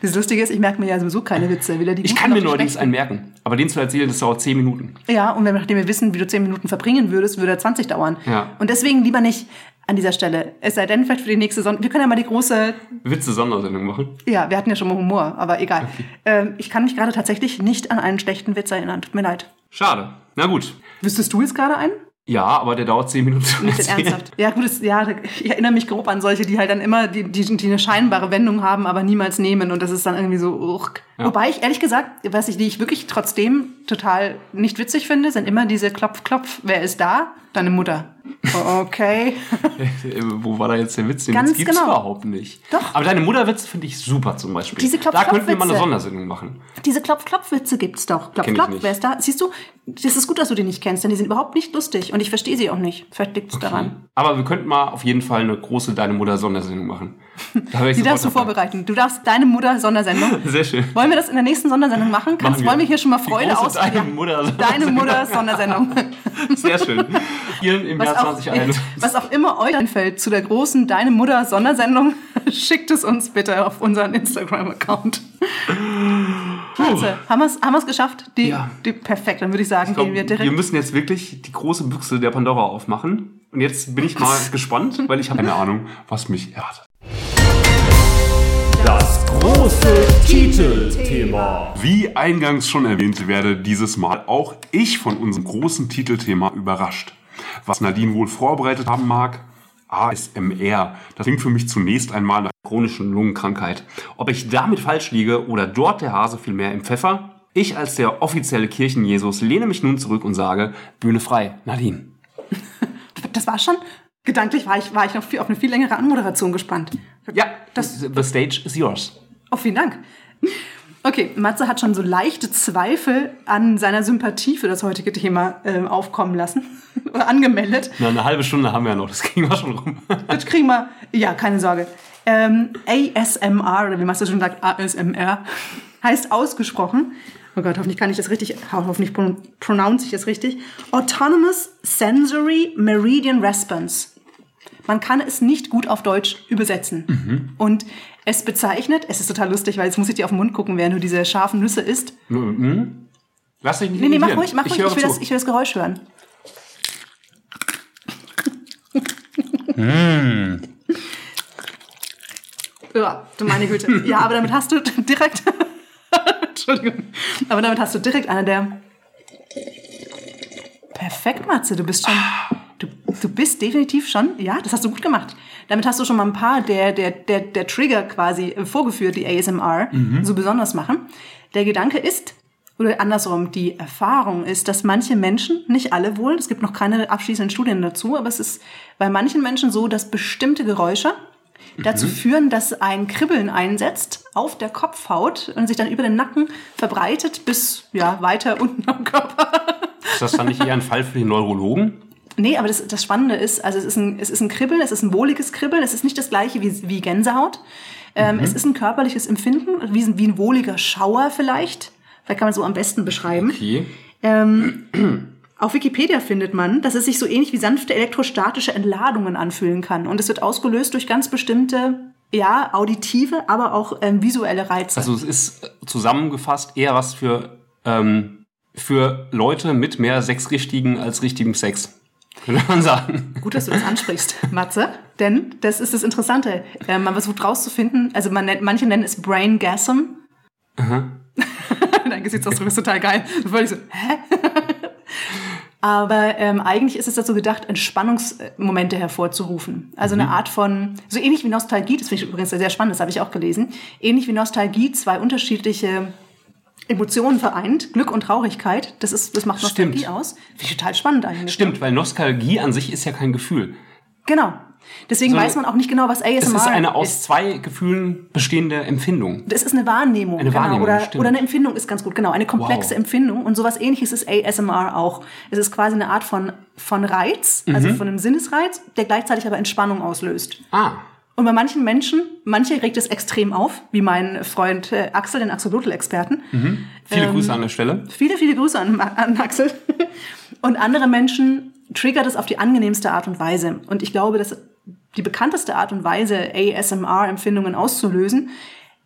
Das, Lustige ist, ich merke mir ja sowieso keine Witze. Weder die Ich kann mir schlechten. einen merken, aber den zu erzählen, das dauert 10 Minuten. Ja, und wenn, nachdem wir wissen, wie du 10 Minuten verbringen würdest, würde er 20 dauern. Ja. Und deswegen lieber nicht an dieser Stelle. Es sei denn, vielleicht für die nächste Sonne. Wir können ja mal die große. Witze-Sondersendung machen. Ja, wir hatten ja schon mal Humor, aber egal. Ähm, ich kann mich gerade tatsächlich nicht an einen schlechten Witz erinnern. Tut mir leid. Schade. Na gut. Wüsstest du jetzt gerade einen? Ja, aber der dauert 10 Minuten ernsthaft. Ja, gut, das, ja, ich erinnere mich grob an solche, die halt dann immer, die, die, die eine scheinbare Wendung haben, aber niemals nehmen. Und das ist dann irgendwie so, uch. Wobei ich ehrlich gesagt, was ich, die ich wirklich trotzdem total nicht witzig finde, sind immer diese Klopf, Klopf, wer ist da? Deine Mutter. Okay. Wo war da jetzt der Witz? Den Ganz Witz gibt's genau. überhaupt nicht. Doch. Aber deine Mutterwitze finde ich super zum Beispiel. Diese da könnten wir mal eine. Sondersendung machen. Diese Klopf-Klopf-Witze gibt's doch. Klopf, Kenn Klopf, wer ist da? Siehst du, das ist gut, dass du die nicht kennst, denn die sind überhaupt nicht lustig und ich verstehe sie auch nicht. Vielleicht liegt's daran. Aber wir könnten mal auf jeden Fall eine große Deine Mutter Sondersendung machen. Da Die darfst du vorbereiten. Du darfst deine Mutter Sondersendung. Sehr schön. Wollen wir das in der nächsten Sondersendung machen? Kannst, Machen wir. wollen wir hier schon mal Freude aus? Deine. Mutter Deine Mutter Sondersendung. Sehr schön. Hier im Was Jahr auch, 2021. was auch immer euch einfällt zu der großen Deine Mutter Sondersendung, schickt es uns bitte auf unseren Instagram-Account. Haben wir es geschafft? Die, Ja. die, perfekt, dann würde ich sagen, Ich glaub, gehen wir wir direkt. müssen jetzt wirklich die große Büchse der Pandora aufmachen. Und jetzt bin ich mal gespannt, weil ich habe keine Ahnung, was mich erwartet. Große Titelthema. Wie eingangs schon erwähnt, werde dieses Mal auch ich von unserem großen Titelthema überrascht. Was Nadine wohl vorbereitet haben mag? ASMR. Das klingt für mich zunächst einmal nach chronischen Lungenkrankheit. Ob ich damit falsch liege oder dort der Hase vielmehr im Pfeffer? Ich als der offizielle Kirchenjesus lehne mich nun zurück und sage, Bühne frei, Nadine. Das war schon? gedanklich war ich, war ich noch viel, auf eine viel längere Anmoderation gespannt. Ja, das, the stage is yours. Oh, vielen Dank. Okay, Matze hat schon so leichte Zweifel an seiner Sympathie für das heutige Thema ähm, aufkommen lassen oder angemeldet. Na, eine halbe Stunde haben wir ja noch, das kriegen wir schon rum. Das kriegen wir, ja, keine Sorge. Ähm, ASMR, oder wie Matze schon sagt, ASMR, heißt ausgesprochen, oh Gott, hoffentlich kann ich das richtig, hoffentlich pronounce ich das richtig, Autonomous Sensory Meridian Response. Man kann es nicht gut auf Deutsch übersetzen. Mhm. Und es bezeichnet, es ist total lustig, weil jetzt muss ich dir auf den Mund gucken, während du diese scharfen Nüsse isst. Mhm. Lass dich nicht Nee, nee, mach ruhig, mach ich ruhig. Ich will, das, ich will das Geräusch hören. Mm. Ja, du meine Güte. Ja, aber damit hast du direkt. Entschuldigung. Aber damit hast du direkt eine der. Perfekt, Matze. Du bist schon. Du, du bist definitiv schon. Ja, das hast du gut gemacht. Damit hast du schon mal ein paar der, der, der, der Trigger quasi äh, vorgeführt, die ASMR so besonders machen. Der Gedanke ist, oder andersrum, die Erfahrung ist, dass manche Menschen, nicht alle wohl, es gibt noch keine abschließenden Studien dazu, aber es ist bei manchen Menschen so, dass bestimmte Geräusche dazu führen, dass ein Kribbeln einsetzt auf der Kopfhaut und sich dann über den Nacken verbreitet bis ja weiter unten am Körper. Ist das dann nicht eher ein Fall für den Neurologen? Nee, aber das, das Spannende ist, also es ist, ein, es ist ein Kribbeln, es ist ein wohliges Kribbeln, es ist nicht das gleiche wie, wie Gänsehaut. Ähm, Es ist ein körperliches Empfinden, wie, ein- wie ein wohliger Schauer vielleicht. Vielleicht kann man es so am besten beschreiben. Okay. Ähm, auf Wikipedia findet man, dass es sich so ähnlich wie sanfte elektrostatische Entladungen anfühlen kann. Und es wird ausgelöst durch ganz bestimmte, ja, auditive, aber auch ähm, visuelle Reize. Also es ist äh, zusammengefasst eher was für, ähm, für Leute mit mehr sechsrichtigen als richtigem Sex. Könnte man sagen. Gut, dass du das ansprichst, Matze. Denn das ist das Interessante. Ähm, man versucht rauszufinden, also man nennt, manche nennen es Brain Gasm. Dein Gesichtsausdruck ist total geil. Ich so, hä? Aber ähm, eigentlich ist es dazu gedacht, Entspannungsmomente hervorzurufen. Also eine Art von, so ähnlich wie Nostalgie, das finde ich übrigens sehr spannend, das habe ich auch gelesen, ähnlich wie Nostalgie zwei unterschiedliche Emotionen vereint, Glück und Traurigkeit. Das, ist, das macht Nostalgie Stimmt. aus. Finde ich total spannend eigentlich. Stimmt, weil Nostalgie an sich ist ja kein Gefühl. Genau. Deswegen So, weiß man auch nicht genau, was ASMR Es ist eine aus ist. zwei Gefühlen bestehende Empfindung. Das ist eine Wahrnehmung. Eine genau. Wahrnehmung, oder, stimmt. oder eine Empfindung ist ganz gut, genau. Eine komplexe Wow. Empfindung. Und sowas ähnliches ist ASMR auch. Es ist quasi eine Art von, von Reiz, Mhm. also von einem Sinnesreiz, der gleichzeitig aber Entspannung auslöst. Ah, Und bei manchen Menschen, manche regt es extrem auf, wie mein Freund äh, Axel, den Axolotl-Experten. viele Ähm, Grüße an der Stelle. Viele, viele Grüße an, an Axel. Und andere Menschen triggert es auf die angenehmste Art und Weise. Und ich glaube, dass die bekannteste Art und Weise, ASMR-Empfindungen auszulösen,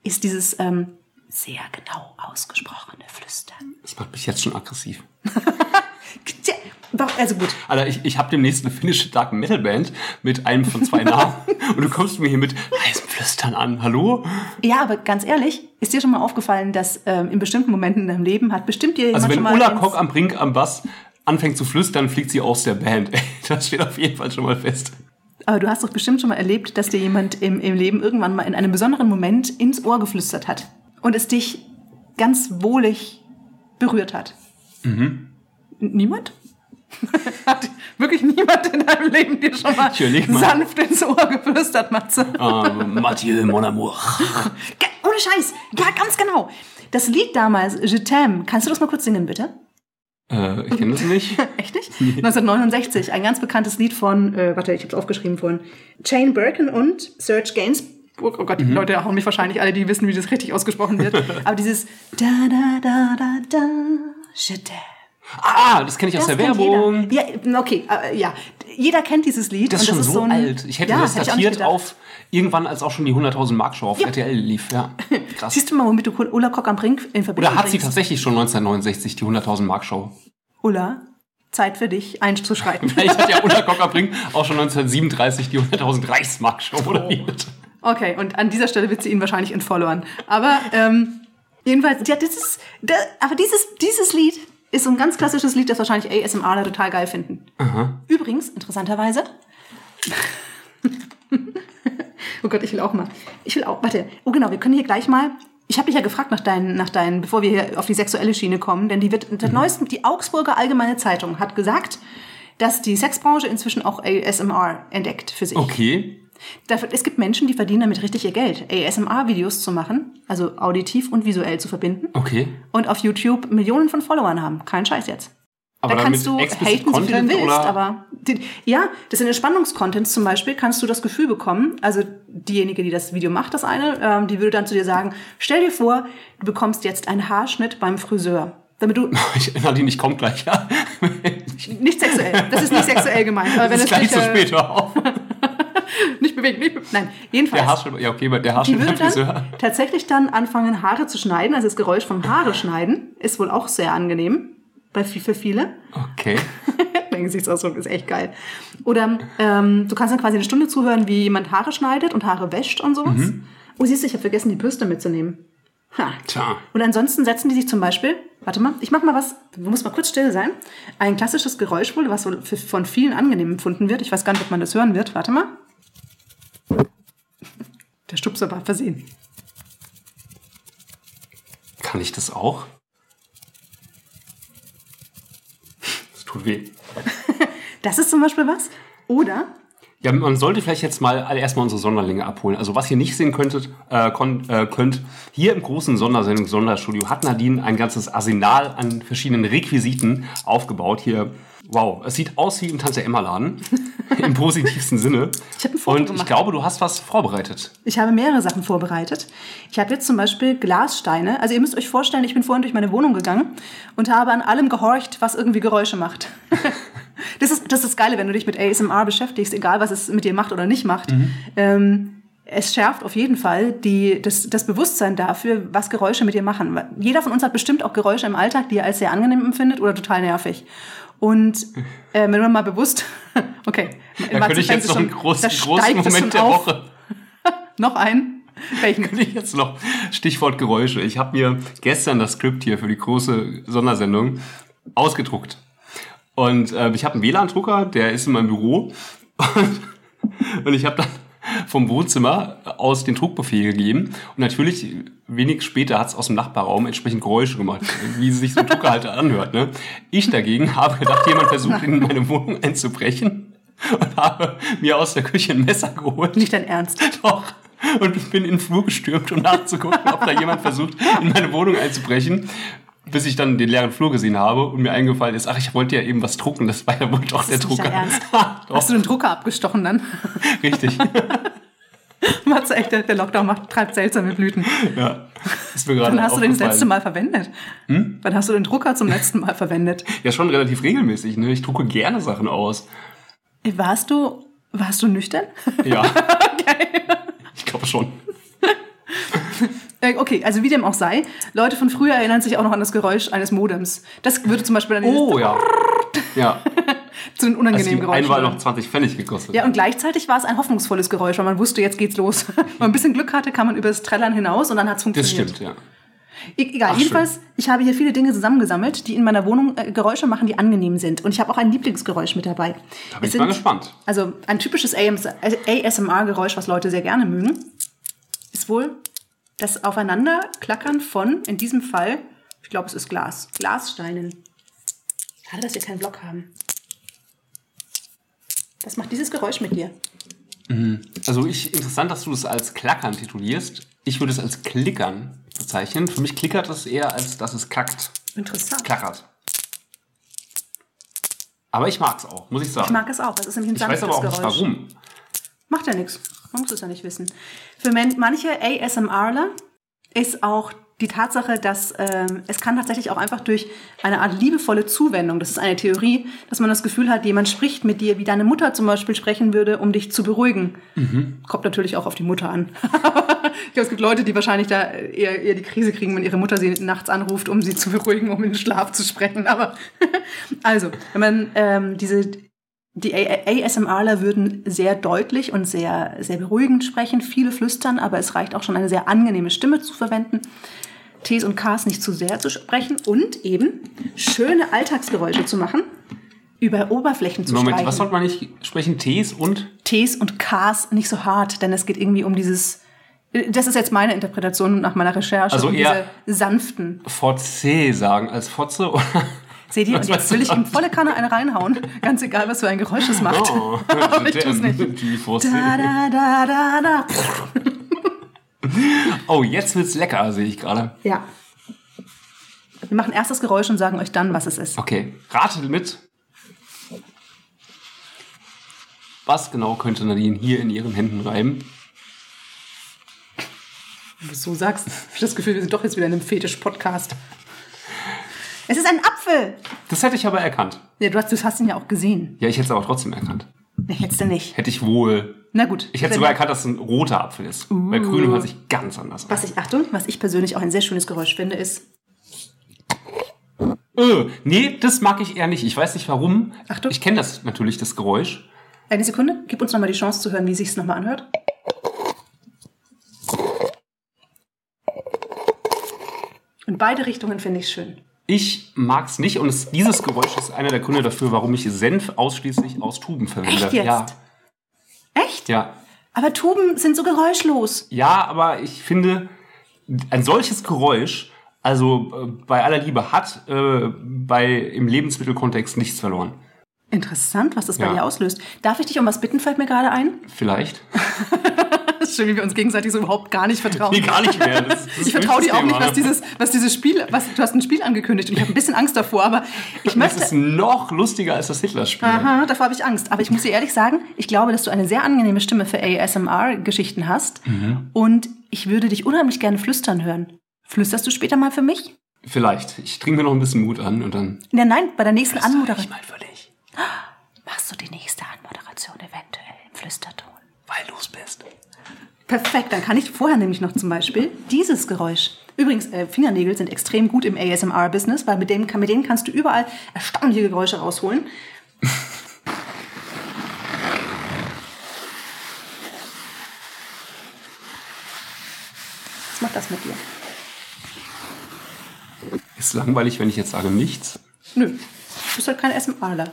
ist dieses ähm, sehr genau ausgesprochene Flüstern. Das macht mich jetzt schon aggressiv. Also gut. Alter, ich, ich habe demnächst eine finnische Dark Metal Band mit einem von zwei Namen und du kommst mir hier mit heißem Flüstern an. Hallo? Ja, aber ganz ehrlich, ist dir schon mal aufgefallen, dass ähm, in bestimmten Momenten in deinem Leben hat bestimmt dir jemand Also wenn schon mal Ulla Kock am Brink am Bass anfängt zu flüstern, fliegt sie aus der Band. Das steht auf jeden Fall schon mal fest. Aber du hast doch bestimmt schon mal erlebt, dass dir jemand im, im Leben irgendwann mal in einem besonderen Moment ins Ohr geflüstert hat und es dich ganz wohlig berührt hat. Mhm. Niemand? hat wirklich niemand in deinem Leben dir schon mal sanft ins Ohr geflüstert, Matze? Ähm, Mathieu, mon amour. Ohne Scheiß. Ja, ganz genau. Das Lied damals, Je t'aime, kannst du das mal kurz singen, bitte? Äh, ich kenne das nicht. Echt nicht? 1969, ein ganz bekanntes Lied von, äh, warte, ich habe es aufgeschrieben vorhin, Jane Birkin und Serge Gainsbourg. Oh Gott, die Leute hauen mich wahrscheinlich alle, die wissen, wie das richtig ausgesprochen wird. Aber dieses da da da da da, je t'aime. Ah, das kenne ich aus Das der kennt Werbung. Jeder. Ja, okay, äh, ja. Jeder kennt dieses Lied. Das ist schon so ein- alt. Ich hätte Ja, das datiert auf irgendwann, als auch schon die 100.000 Mark Show auf Ja. RTL lief. Ja, krass. Siehst du mal, womit du Ulla Kock am Brink in Verbindung Oder hat sie bringst? tatsächlich schon 1969 die 100.000 Mark Show? Ulla, Zeit für dich, einzuschreiten. Vielleicht hat ja Ulla Kockerbrink auch schon 1937 die 100.000 Reichsmark Show Oh. moderiert. Okay, und an dieser Stelle wird sie ihn wahrscheinlich entfollowern. Aber ähm, jedenfalls, ja, das ist, da, aber dieses, dieses Lied ist so ein ganz klassisches Lied, das wahrscheinlich ASMRler total geil finden. Übrigens, interessanterweise. oh Gott, ich will auch mal. Ich will auch, warte. Oh genau, wir können hier gleich mal. Ich habe dich ja gefragt nach deinen, nach deinen, bevor wir hier auf die sexuelle Schiene kommen, denn die wird, der neuesten, die Augsburger Allgemeine Zeitung hat gesagt, dass die Sexbranche inzwischen auch ASMR entdeckt für sich. Okay. Es gibt Menschen, die verdienen damit richtig ihr Geld, ASMR-Videos zu machen, also auditiv und visuell zu verbinden. Okay. Und auf YouTube Millionen von Followern haben. Kein Scheiß jetzt. Aber da kannst du haten, so viel du willst, oder? aber die, ja, das in Entspannungscontents zum Beispiel kannst du das Gefühl bekommen, also diejenige, die das Video macht, das eine, ähm, die würde dann zu dir sagen, stell dir vor, du bekommst jetzt einen Haarschnitt beim Friseur. Damit du, Nadine, ich komm gleich, ja. nicht sexuell, das ist nicht sexuell gemeint, aber wenn es gleich nicht, zu äh, spät, auf. Nicht bewegen, nicht bewegen, nein, jedenfalls. Der Haarschnitt, ja okay, der Die Haarschnitt würde beim Friseur. dann tatsächlich dann anfangen, Haare zu schneiden. Also das Geräusch vom Haare schneiden ist wohl auch sehr angenehm bei für viele. Okay. Mein Gesichtsausdruck ist echt geil. Oder ähm, du kannst dann quasi eine Stunde zuhören, wie jemand Haare schneidet und Haare wäscht und sowas. Mhm. Oh, siehst du, ich habe vergessen, die Bürste mitzunehmen. Ha. Tja. Und ansonsten setzen die sich zum Beispiel, warte mal, ich mach mal was, du musst mal kurz still sein. Ein klassisches Geräusch wohl, was von vielen angenehm empfunden wird. Ich weiß gar nicht, ob man das hören wird. Warte mal. Der Stupser war versehen. Kann ich das auch? Das tut weh. Das ist zum Beispiel was. Oder Ja, man sollte vielleicht jetzt mal alle erstmal unsere Sonderlinge abholen. Also was ihr nicht sehen könntet, äh, kon, äh, könnt, hier im großen Sondersendung Sonderstudio hat Nadine ein ganzes Arsenal an verschiedenen Requisiten aufgebaut. Hier, wow, es sieht aus wie im Tante Emma Laden. Im positivsten Sinne. Ich hab ein Foto Und ich gemacht. glaube, du hast was vorbereitet. Ich habe mehrere Sachen vorbereitet. Ich habe jetzt zum Beispiel Glassteine. Also ihr müsst euch vorstellen, ich bin vorhin durch meine Wohnung gegangen und habe an allem gehorcht, was irgendwie Geräusche macht. das, ist, das ist das Geile, wenn du dich mit ASMR beschäftigst, egal was es mit dir macht oder nicht macht. Ähm, es schärft auf jeden Fall die, das, das Bewusstsein dafür, was Geräusche mit dir machen. Jeder von uns hat bestimmt auch Geräusche im Alltag, die er als sehr angenehm empfindet oder total nervig. Und äh, wenn man mal bewusst, okay, Da könnte ich jetzt noch einen großen, großen Moment der auf. Woche. Noch einen? Welchen? Jetzt noch Stichwort Geräusche. Ich habe mir gestern das Skript hier für die große Sondersendung ausgedruckt. Und äh, ich habe einen WLAN-Drucker, der ist in meinem Büro. Und, und ich habe dann vom Wohnzimmer aus den Druckbefehl gegeben. Und natürlich, wenig später hat es aus dem Nachbarraum entsprechend Geräusche gemacht, wie sich so ein Drucker halt anhört. Ne? Ich dagegen habe gedacht, jemand versucht in meine Wohnung einzubrechen und habe mir aus der Küche ein Messer geholt. Nicht dein Ernst. Doch. Und bin in den Flur gestürmt, um nachzugucken, ob da jemand versucht, in meine Wohnung einzubrechen. Bis ich dann den leeren Flur gesehen habe und mir eingefallen ist, ach, ich wollte ja eben was drucken. Das war ja wohl doch der Drucker. Hast du den Drucker abgestochen dann? richtig. Macht's echt, der Lockdown macht, treibt seltsame Blüten. Ja. Ist mir gerade Wann hast du den das letzte Mal verwendet? Hm? Wann hast du den Drucker zum letzten Mal verwendet? Ja, schon relativ regelmäßig. Ne? Ich drucke gerne Sachen aus. Warst du, warst du nüchtern? Ja. Ich glaube schon. Äh, Okay, also wie dem auch sei, Leute von früher erinnern sich auch noch an das Geräusch eines Modems. Das würde zum Beispiel dann Oh ja. Ja. zu den Also unangenehmen die Geräuschen. Einwahl noch 20 Pfennig gekostet. Ja, und gleichzeitig war es ein hoffnungsvolles Geräusch, weil man wusste, jetzt geht's los. Wenn man ein bisschen Glück hatte, kam man über das Trällern hinaus und dann hat's das funktioniert. stimmt, ja. E egal, Ach, jedenfalls, ich habe hier viele Dinge zusammengesammelt, die in meiner Wohnung äh, Geräusche machen, die angenehm sind. Und ich habe auch ein Lieblingsgeräusch mit dabei. Da bin Es ich mal gespannt. Also ein typisches ASMR-Geräusch, was Leute sehr gerne mögen, ist wohl das Aufeinanderklackern von, in diesem Fall, ich glaube, es ist Glas, Glassteinen. Schade, dass wir keinen Block haben. Was macht dieses Geräusch mit dir? Also ich, interessant, dass du es als Klackern titulierst. Ich würde es als Klickern bezeichnen. Für mich klickert es eher, als dass es klackt. Interessant. Klackert. Aber ich mag es auch, muss ich sagen. Ich mag es auch. Das ist nämlich ein Ich weiß aber auch nicht Geräusch. warum. Macht ja nichts. Man muss es ja nicht wissen. Für manche ASMRler ist auch die Tatsache, dass ähm, es kann tatsächlich auch einfach durch eine Art liebevolle Zuwendung, das ist eine Theorie, dass man das Gefühl hat, jemand spricht mit dir, wie deine Mutter zum Beispiel sprechen würde, um dich zu beruhigen. Kommt natürlich auch auf die Mutter an. ich glaube, es gibt Leute, die wahrscheinlich da eher, eher die Krise kriegen, wenn ihre Mutter sie nachts anruft, um sie zu beruhigen, um in den Schlaf zu sprechen. Aber also, wenn man ähm, diese die ASMRler würden sehr deutlich und sehr, sehr beruhigend sprechen, viele flüstern, aber es reicht auch schon eine sehr angenehme Stimme zu verwenden. Ts und Ks nicht zu sehr zu sprechen und eben schöne Alltagsgeräusche zu machen, über Oberflächen zu Moment, streichen. was sollte man nicht sprechen? Ts und? Ts und Ks nicht so hart, denn es geht irgendwie um dieses, das ist jetzt meine Interpretation nach meiner Recherche, Also um eher- diese sanften. Fotze sagen als Fotze? Oder? Seht ihr? Und jetzt will ich ihm volle Kanne eine reinhauen. Ganz egal, was für ein Geräusch es macht. Oh, Aber ich tu's nicht. Da, da, da, da, da. Oh, jetzt wird's lecker, sehe ich gerade. Ja. Wir machen erst das Geräusch und sagen euch dann, was es ist. Okay, ratet mit. Was genau könnte Nadine hier in ihren Händen reiben? Wenn du es so sagst, habe ich das Gefühl, wir sind doch jetzt wieder in einem Fetisch-Podcast. Es ist ein Apfel! Das hätte ich aber erkannt. Ja, du hast, du hast ihn ja auch gesehen. Ja, ich hätte es aber trotzdem erkannt. Nee, hättest du nicht. Hätte ich wohl. Na gut. Ich hätte sogar erkannt, dass es ein roter Apfel ist. Bei grünem hört sich ganz anders an. Was ich, Achtung, was ich persönlich auch ein sehr schönes Geräusch finde, ist. Äh, nee, das mag ich eher nicht. Ich weiß nicht warum. Achtung. Ich kenne das natürlich, das Geräusch. Eine Sekunde, gib uns nochmal die Chance zu hören, wie sich's nochmal anhört. In beide Richtungen finde ich schön. Ich mag es nicht und es, dieses Geräusch ist einer der Gründe dafür, warum ich Senf ausschließlich aus Tuben verwende. Echt jetzt? Ja, Echt? ja. Aber Tuben sind so geräuschlos. Ja, aber ich finde, ein solches Geräusch, also äh, bei aller Liebe, hat äh, bei, im Lebensmittelkontext nichts verloren. Interessant, was das bei Ja. dir auslöst. Darf ich dich um was bitten, fällt mir gerade ein? Vielleicht. Das ist schön, wie wir uns gegenseitig so überhaupt gar nicht vertrauen. Nee, gar nicht mehr. Das, das Ich vertraue dir auch nicht, was dieses, was dieses Spiel, was, du hast ein Spiel angekündigt und ich habe ein bisschen Angst davor, aber ich Das möchte, ist noch lustiger als das Hitler-Spiel. Aha, davor habe ich Angst. Aber ich muss dir ehrlich sagen, ich glaube, dass du eine sehr angenehme Stimme für ASMR-Geschichten hast. Mhm. Und ich würde dich unheimlich gerne flüstern hören. Flüsterst du später mal für mich? Vielleicht. Ich trinke mir noch ein bisschen Mut an und dann. Ja, nein, bei der nächsten Ich Anmoderation. mal für dich, Machst du die nächste Anmoderation eventuell im Flüsterton? weil du es bist. Perfekt, dann kann ich vorher nämlich noch zum Beispiel dieses Geräusch. Übrigens, äh, Fingernägel sind extrem gut im ASMR-Business, weil mit, dem, mit denen kannst du überall erstaunliche Geräusche rausholen. Was macht das mit dir? Ist langweilig, wenn ich jetzt sage nichts. Nö, du bist halt kein ASMRler.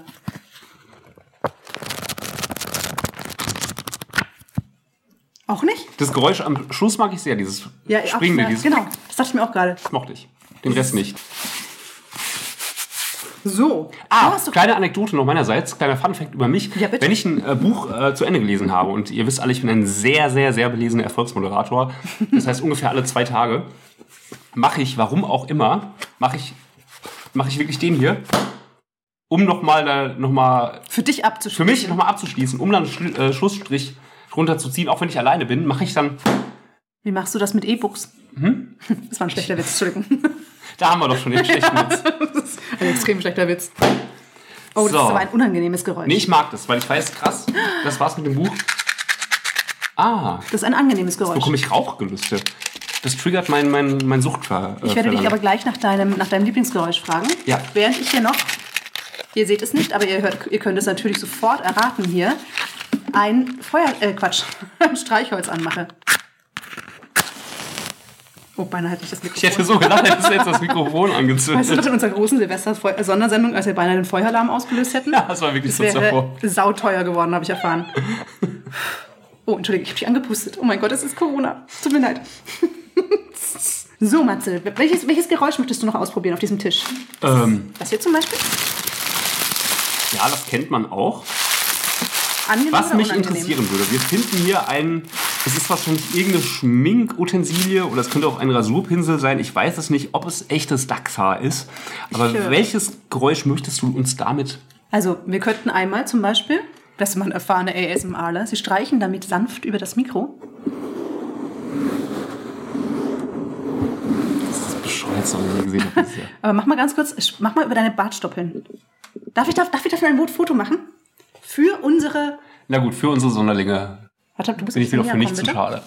Auch nicht? Das Geräusch am Schluss mag ich sehr, dieses Springende, ja, dieses genau. Das dachte ich mir auch gerade. mochte ich. Den Rest nicht. So. Ah, kleine Anekdote noch meinerseits, kleiner Funfact über mich. Ja, bitte. Wenn ich ein äh, Buch äh, zu Ende gelesen habe, und ihr wisst alle, ich bin ein sehr, sehr, sehr belesener Erfolgsmoderator, das heißt ungefähr alle zwei Tage, mache ich, warum auch immer, mache ich, mache ich wirklich den hier, um nochmal noch mal für dich für abzuschließen. mich nochmal abzuschließen, um dann Schlu- äh, Schlussstrich runterzuziehen, auch wenn ich alleine bin, mache ich dann, Wie machst du das mit E-Books? Mhm. Das war ein schlechter Witz, Entschuldigung. da haben wir doch schon den schlechten Witz. Das ist ein extrem schlechter Witz. Oh, das So. ist aber ein unangenehmes Geräusch. Nee, ich mag das, weil ich weiß, krass, das war's mit dem Buch. Ah, Das ist ein angenehmes Geräusch. bekomme ich Rauchgelüste. Das triggert mein, mein, mein Suchtver. Ich werde dich aber gleich nach deinem, nach deinem Lieblingsgeräusch fragen. Ja. Während ich hier noch, ihr seht es nicht, aber ihr, hört, ihr könnt es natürlich sofort erraten hier, ein Feuer, äh, Quatsch, ein Streichholz anmache. Oh, beinahe hätte ich das Ich Mikrofon. hätte so gedacht, hättest du jetzt das Mikrofon Weißt du angezündet. noch in unserer großen Silvester-Sondersendung, als wir beinahe den Feueralarm ausgelöst hätten? Ja, das war wirklich das kurz wäre sauteuer geworden, habe ich erfahren. Oh, Entschuldigung, ich habe dich angepustet. Oh mein Gott, es ist Corona. Tut mir leid. So, Matze, welches, welches Geräusch möchtest du noch ausprobieren auf diesem Tisch? Ähm, Das hier zum Beispiel? ja, das kennt man auch. Angenehm Was mich unangenehm? interessieren würde, wir finden hier ein, es ist wahrscheinlich irgendeine Schminkutensilie oder es könnte auch ein Rasurpinsel sein. Ich weiß es nicht, ob es echtes Dachshaar ist. Aber Ich höre. welches Geräusch möchtest du uns damit? Also, wir könnten einmal zum Beispiel, das ist man erfahrene ASMRler, sie streichen damit sanft über das Mikro. Das ist bescheuert, habe ich nie gesehen. habe bisher. Aber mach mal ganz kurz, mach mal über deine Bartstoppeln. Darf ich, darf, darf ich dafür ein Foto machen? Für unsere. Na gut, für unsere Sonderlinge Warte, du bist bin ich wieder für nichts zu schade.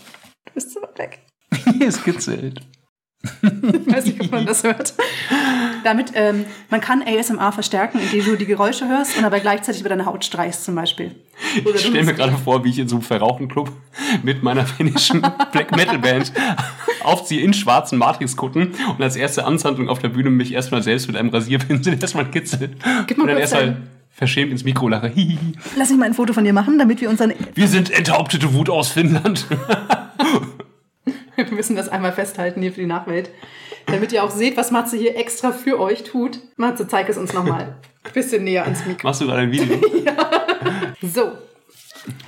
Du bist so weit weg. Hier ist kitzelt. Ich weiß nicht, ob man das hört. Damit, ähm, man kann ASMR verstärken, indem du die Geräusche hörst und aber gleichzeitig über deine Haut streichst zum Beispiel. Oder Ich stelle mir gerade vor, wie ich in so einem verrauchten Club mit meiner finnischen Black Metal Band aufziehe in schwarzen Matrix-Kutten und als erste Amtshandlung auf der Bühne mich erstmal selbst mit einem Rasierpinsel erstmal kitzel. Gib mal und dann kurz erstmal verschämt ins Mikro lache. Hihihi. Lass mich mal ein Foto von dir machen, damit wir unseren. Wir sind enthauptete Wut aus Finnland. Wir müssen das einmal festhalten hier für die Nachwelt. Damit ihr auch seht, was Matze hier extra für euch tut. Matze, zeig es uns nochmal. Bisschen näher ans Mikro. Machst du gerade ein Video? So.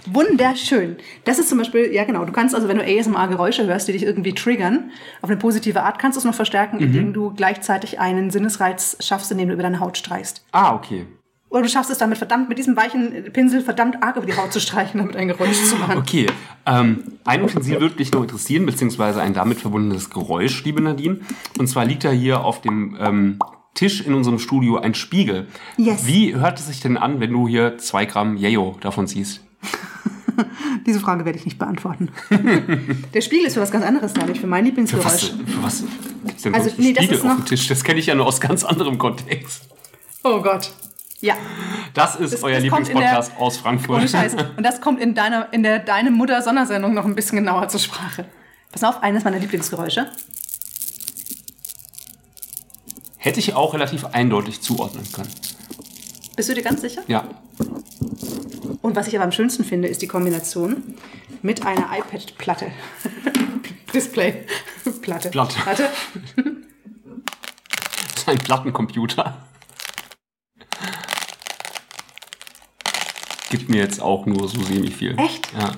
Wunderschön. Das ist zum Beispiel, ja genau, du kannst also, wenn du ASMR-Geräusche hörst, die dich irgendwie triggern, auf eine positive Art, kannst du es noch verstärken, indem du gleichzeitig einen Sinnesreiz schaffst, indem du über deine Haut streichst. ah, okay. Oder du schaffst es damit verdammt, mit diesem weichen Pinsel verdammt arg über die Haut zu streichen, damit ein Geräusch zu machen. Okay, ähm, ein Utensil würde dich noch interessieren, beziehungsweise ein damit verbundenes Geräusch, liebe Nadine. Und zwar liegt da hier auf dem ähm, Tisch in unserem Studio ein Spiegel. Yes. Wie hört es sich denn an, wenn du hier zwei Gramm Yayo davon ziehst? Diese Frage werde ich nicht beantworten. Der Spiegel ist für was ganz anderes, nämlich für mein Für Lieblingsgeräusch. was, für was gibt's denn Also, nee, das Spiegel ist auf noch- dem Tisch? Das kenne ich ja nur aus ganz anderem Kontext. Oh Gott. Ja, Das ist Das- euer das in der- Lieblingspodcast aus Frankfurt. ohne Scheiß. Und das kommt in deiner, in der Deine Mutter Sondersendung noch ein bisschen genauer zur Sprache. Pass auf, eines meiner Lieblingsgeräusche. Hätte ich auch relativ eindeutig zuordnen können. Bist du dir ganz sicher? Ja. Und was ich aber am schönsten finde, ist die Kombination mit einer iPad-Platte. Display. Platte. Platte. Platte. Ein Plattencomputer. Gibt mir jetzt auch nur so semi viel. Echt? Ja.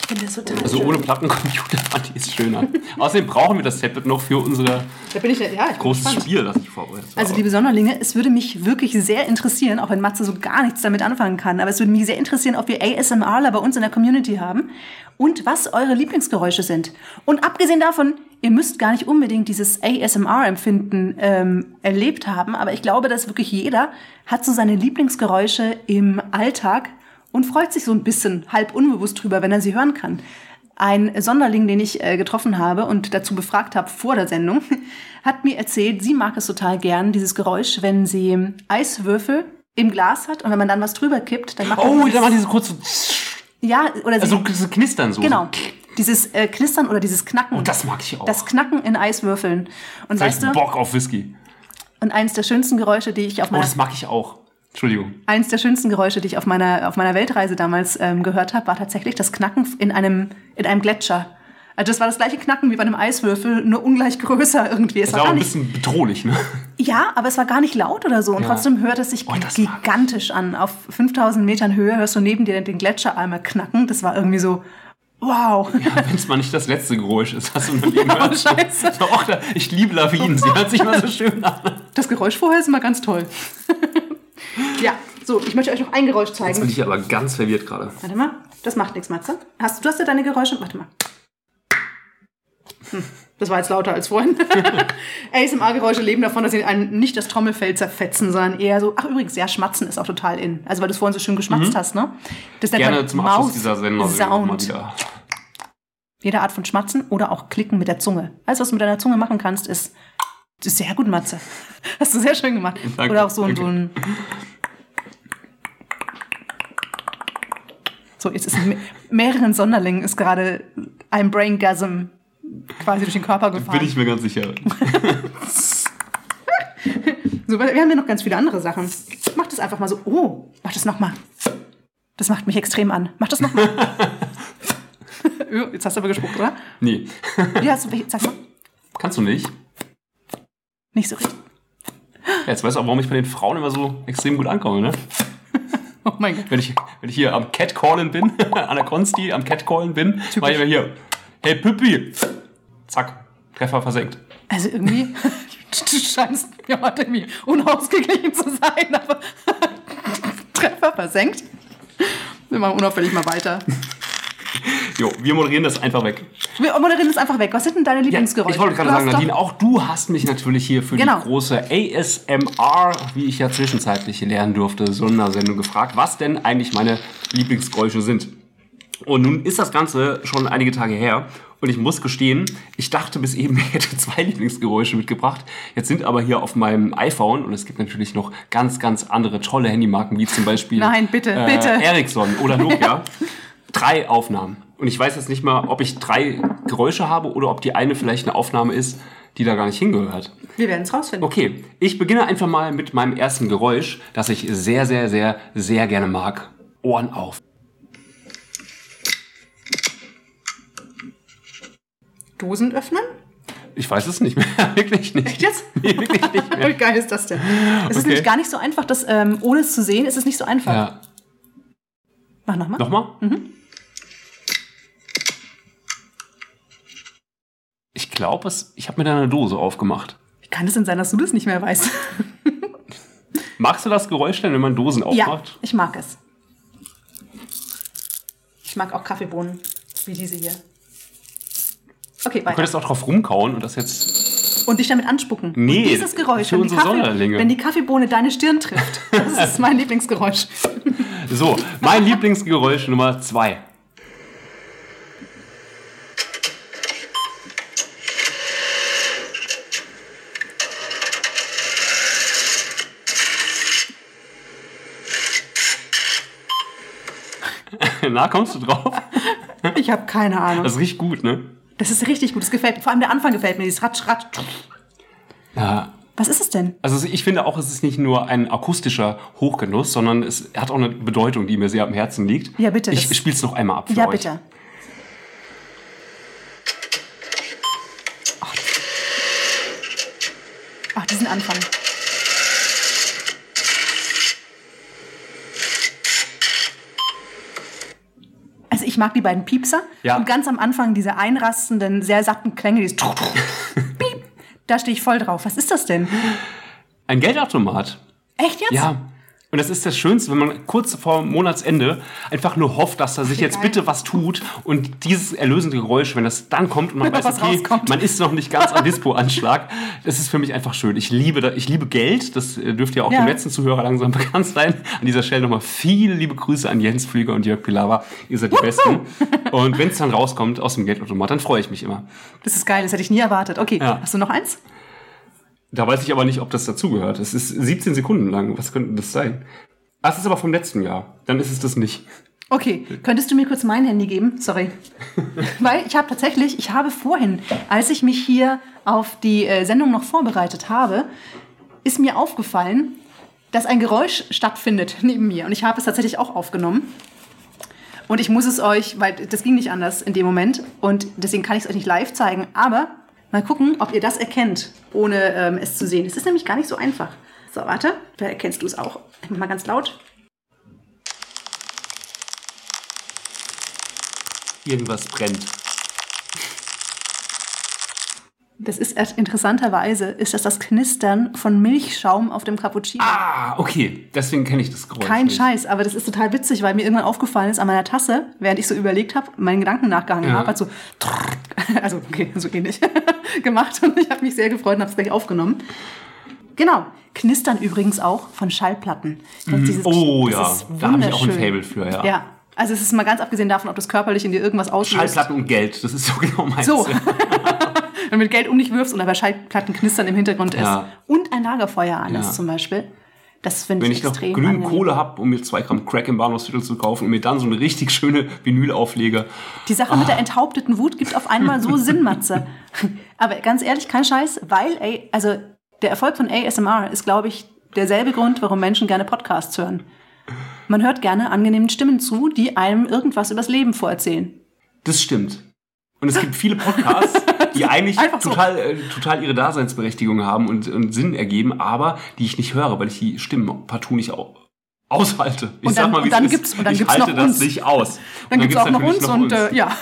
Ich finde das total Also schön. ohne Plattencomputer fand ich es schöner. Außerdem brauchen wir das Tablet noch für unser Da bin ich, ja, ich bin großes gespannt. Spiel, das ich vorbereitet habe. Also, liebe Sonderlinge, es würde mich wirklich sehr interessieren, auch wenn Matze so gar nichts damit anfangen kann, aber es würde mich sehr interessieren, ob wir ASMRler bei uns in der Community haben und was eure Lieblingsgeräusche sind. Und abgesehen davon, ihr müsst gar nicht unbedingt dieses ASMR-Empfinden ähm, erlebt haben, aber ich glaube, dass wirklich jeder hat so seine Lieblingsgeräusche im Alltag und freut sich so ein bisschen halb unbewusst drüber, wenn er sie hören kann. Ein Sonderling, den ich äh, getroffen habe und dazu befragt habe vor der Sendung, hat mir erzählt, sie mag es total gern, dieses Geräusch, wenn sie Eiswürfel im Glas hat und wenn man dann was drüber kippt, dann macht oh, man da war diese kurze. ja oder sie, Also so knistern so. genau dieses äh, Knistern oder dieses Knacken. Oh, das mag ich auch. Das Knacken in Eiswürfeln. Und Vielleicht weißt du, Bock auf Whisky. und eines der schönsten Geräusche, die ich auf Oh, meiner das mag ich auch. Entschuldigung. Eins der schönsten Geräusche, die ich auf meiner, auf meiner Weltreise damals ähm, gehört habe, war tatsächlich das Knacken in einem, in einem Gletscher. Also das war das gleiche Knacken wie bei einem Eiswürfel, nur ungleich größer irgendwie. Es Das war auch ein nicht, bisschen bedrohlich, ne? ja, aber es war gar nicht laut oder so. Und Ja. trotzdem hört es sich Oh, das gigantisch an. Auf 5000 Metern Höhe hörst du neben dir den Gletscher einmal knacken. Das war irgendwie so, wow. Wenn es mal nicht das letzte Geräusch ist, was du meinem Leben Ja, hörst. scheiße. So, da, ich liebe Lawinen, sie hört sich mal so schön an. Das Geräusch vorher ist immer ganz toll. ja, so, ich möchte euch noch ein Geräusch zeigen. Jetzt bin ich aber ganz verwirrt gerade. Warte mal, das macht nichts, Matze. Hast, du hast ja deine Geräusche. Warte mal. Hm, das war jetzt lauter als vorhin. ASMR-Geräusche leben davon, dass sie einen nicht das Trommelfell zerfetzen, sondern eher so. Ach, übrigens, ja, Schmatzen ist auch total in. Also, weil du es vorhin so schön geschmatzt hast, ne? Das nennt Mhm. Gerne man zum Abschluss Maus dieser Sendung Sound. wieder. Jede Art von Schmatzen oder auch Klicken mit der Zunge. Alles, was du mit deiner Zunge machen kannst, ist. Das ist sehr gut, Matze. Hast du sehr schön gemacht. Danke, oder auch so, ein- danke. so ein. So, jetzt ist me- mehreren Sonderlingen ist gerade ein Braingasm quasi durch den Körper gefahren. Bin ich mir ganz sicher. So, wir haben ja noch ganz viele andere Sachen. Mach das einfach mal so. Oh, mach das nochmal. Das macht mich extrem an. Mach das nochmal. Jetzt hast du aber gespuckt, oder? Nee, Wie hast du, sag mal. kannst du nicht. Nicht so richtig. Ja, Jetzt weißt du auch, warum ich bei den Frauen immer so extrem gut ankomme, ne? Oh mein Gott. Wenn ich, wenn ich hier am Catcallen bin, an der Konsti am Catcallen bin, war ich immer hier, hey Püppi, zack, Treffer versenkt. Also irgendwie, du scheinst mir heute irgendwie unausgeglichen zu sein, aber Treffer versenkt. Wir machen unauffällig mal weiter. Jo, wir moderieren das einfach weg. Wir moderieren das einfach weg. Was sind denn deine Lieblingsgeräusche? ich wollte gerade sagen, Nadine, auch du hast mich natürlich hier für Genau. die große ASMR, wie ich ja zwischenzeitlich lernen durfte, Sondersendung gefragt, was denn eigentlich meine Lieblingsgeräusche sind. Und nun ist das Ganze schon einige Tage her und ich muss gestehen, ich dachte bis eben, ich hätte zwei Lieblingsgeräusche mitgebracht. Jetzt sind aber hier auf meinem iPhone und es gibt natürlich noch ganz, ganz andere tolle Handymarken, wie zum Beispiel Nein, bitte, äh, bitte. Ericsson oder Nokia. drei Aufnahmen. Und ich weiß jetzt nicht mal, ob ich drei Geräusche habe oder ob die eine vielleicht eine Aufnahme ist, die da gar nicht hingehört. Wir werden es rausfinden. Okay, ich beginne einfach mal mit meinem ersten Geräusch, das ich sehr, sehr, sehr, sehr gerne mag. Ohren auf. Dosen öffnen? Ich weiß es nicht mehr. wirklich nicht. Echt jetzt? Nee, wirklich nicht mehr. Wie geil ist das denn? Es ist Okay. nämlich gar nicht so einfach, das, ähm, ohne es zu sehen, ist es nicht so einfach. Ja. Mach nochmal. Nochmal? Mhm. Ich glaube, ich habe mir da eine Dose aufgemacht. Wie kann es denn sein, dass du das nicht mehr weißt? Magst du das Geräusch denn, wenn man Dosen ja, aufmacht? ich mag es. Ich mag auch Kaffeebohnen, wie diese hier. Okay, Du weiter. könntest auch drauf rumkauen und das jetzt. Und dich damit anspucken. Nee, Und dieses Geräusch, für wenn die, unsere Kaffee, Sonderlinge. wenn die Kaffeebohne deine Stirn trifft, das ist mein Lieblingsgeräusch. So, mein Lieblingsgeräusch Nummer zwei. Na, kommst du drauf? Ich habe keine Ahnung. Das riecht gut, ne? Das ist richtig gut. Das gefällt mir. Vor allem der Anfang gefällt mir. Dieses Ratsch, Ratsch. Ja. Was ist es denn? Also ich finde auch, es ist nicht nur ein akustischer Hochgenuss, sondern es hat auch eine Bedeutung, die mir sehr am Herzen liegt. Ja, bitte, Ich spiele es noch einmal ab für Ja, euch. bitte. Ach, diesen Anfang. Also ich mag die beiden Piepser Ja. und ganz am Anfang diese einrastenden, sehr satten Klänge, dieses Piep. Da stehe ich voll drauf. Was ist das denn? Ein Geldautomat. Echt jetzt? Ja. Und das ist das Schönste, wenn man kurz vor Monatsende einfach nur hofft, dass da sich jetzt bitte was tut und dieses erlösende Geräusch, wenn das dann kommt und man weiß, okay, rauskommt. man ist noch nicht ganz am Dispo-Anschlag, das ist für mich einfach schön. Ich liebe, da- ich liebe Geld, das äh, dürfte ja auch Ja. dem letzten Zuhörer langsam bekannt sein. An dieser Stelle nochmal viele liebe Grüße an Jens Flüger und Jörg Pilawa. Ihr seid die Besten. Und wenn es dann rauskommt aus dem Geldautomat, dann freue ich mich immer. Das ist geil, das hätte ich nie erwartet. Okay, Ja. hast du noch eins? Da weiß ich aber nicht, ob das dazugehört. Es ist 17 Sekunden lang. Was könnte das sein? Ah, es ist aber vom letzten Jahr. Dann ist es das nicht. Okay, könntest du mir kurz mein Handy geben? Sorry. Weil ich habe tatsächlich, ich habe vorhin, als ich mich hier auf die äh, Sendung noch vorbereitet habe, ist mir aufgefallen, dass ein Geräusch stattfindet neben mir. Und ich habe es tatsächlich auch aufgenommen. Und ich muss es euch, weil das ging nicht anders in dem Moment. Und deswegen kann ich es euch nicht live zeigen. Aber mal gucken, ob ihr das erkennt, ohne ähm, es zu sehen. Es ist nämlich gar nicht so einfach. So, warte. Da erkennst du es auch. Ich mach mal ganz laut. Irgendwas brennt. Das ist interessanterweise, ist das das Knistern von Milchschaum auf dem Cappuccino. Ah, okay. Deswegen kenne ich das Geräusch. Kein nicht. Scheiß, aber das ist total witzig, weil mir irgendwann aufgefallen ist an meiner Tasse, während ich so überlegt habe, meinen Gedanken nachgehangen Ja. habe, hat so, also okay, so ähnlich gemacht und ich habe mich sehr gefreut und habe es gleich aufgenommen. Genau, knistern übrigens auch von Schallplatten. Das, dieses- Oh ja, da habe ich auch ein. Fable für, ja. Ja, also es ist mal ganz abgesehen davon, ob das körperlich in dir irgendwas auslöst. Schallplatten und Geld, das ist so genau meins. So. Wenn du mit Geld um dich wirfst und aber Schallplatten knistern im Hintergrund ist. Ja. Und ein Lagerfeuer an Ja. ist zum Beispiel. Das finde Wenn ich ich noch genügend. Kohle habe, um mir zwei Gramm Crack im Bahnhofsviertel zu kaufen und mir dann so eine richtig schöne Vinyl auflege. Die Sache mit der enthaupteten Wut gibt auf einmal so Sinn, Matze. Aber ganz ehrlich, kein Scheiß, weil, ey, also der Erfolg von ASMR ist, glaube ich, derselbe Grund, warum Menschen gerne Podcasts hören. Man hört gerne angenehmen Stimmen zu, die einem irgendwas übers Leben vorerzählen. Das stimmt. Und es gibt viele Podcasts, die eigentlich so. total, äh, total ihre Daseinsberechtigung haben und, und Sinn ergeben, aber die ich nicht höre, weil ich die Stimmen partout nicht au aushalte. Ich Und dann- sag mal, wie und dann es gibt's- ist. und dann ich gibt's halte noch das uns. nicht aus. Dann Und gibt es auch noch uns und Äh, ja.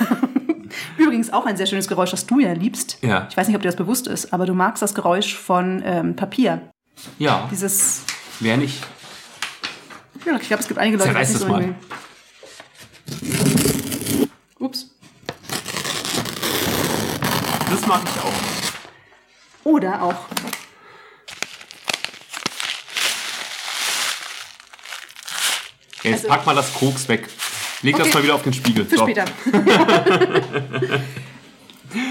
Übrigens auch ein sehr schönes Geräusch, das du ja liebst. Ja. Ich weiß nicht, ob dir das bewusst ist, aber du magst das Geräusch von ähm, Papier. ja, Dieses. wer nicht. Ja, ich glaube, es gibt einige Leute, die das nicht so mal. mögen. Ups. Das mag ich auch. Oder auch. Jetzt Also- pack mal das Koks weg. Leg das Okay. mal wieder auf den Spiegel. Für So. später.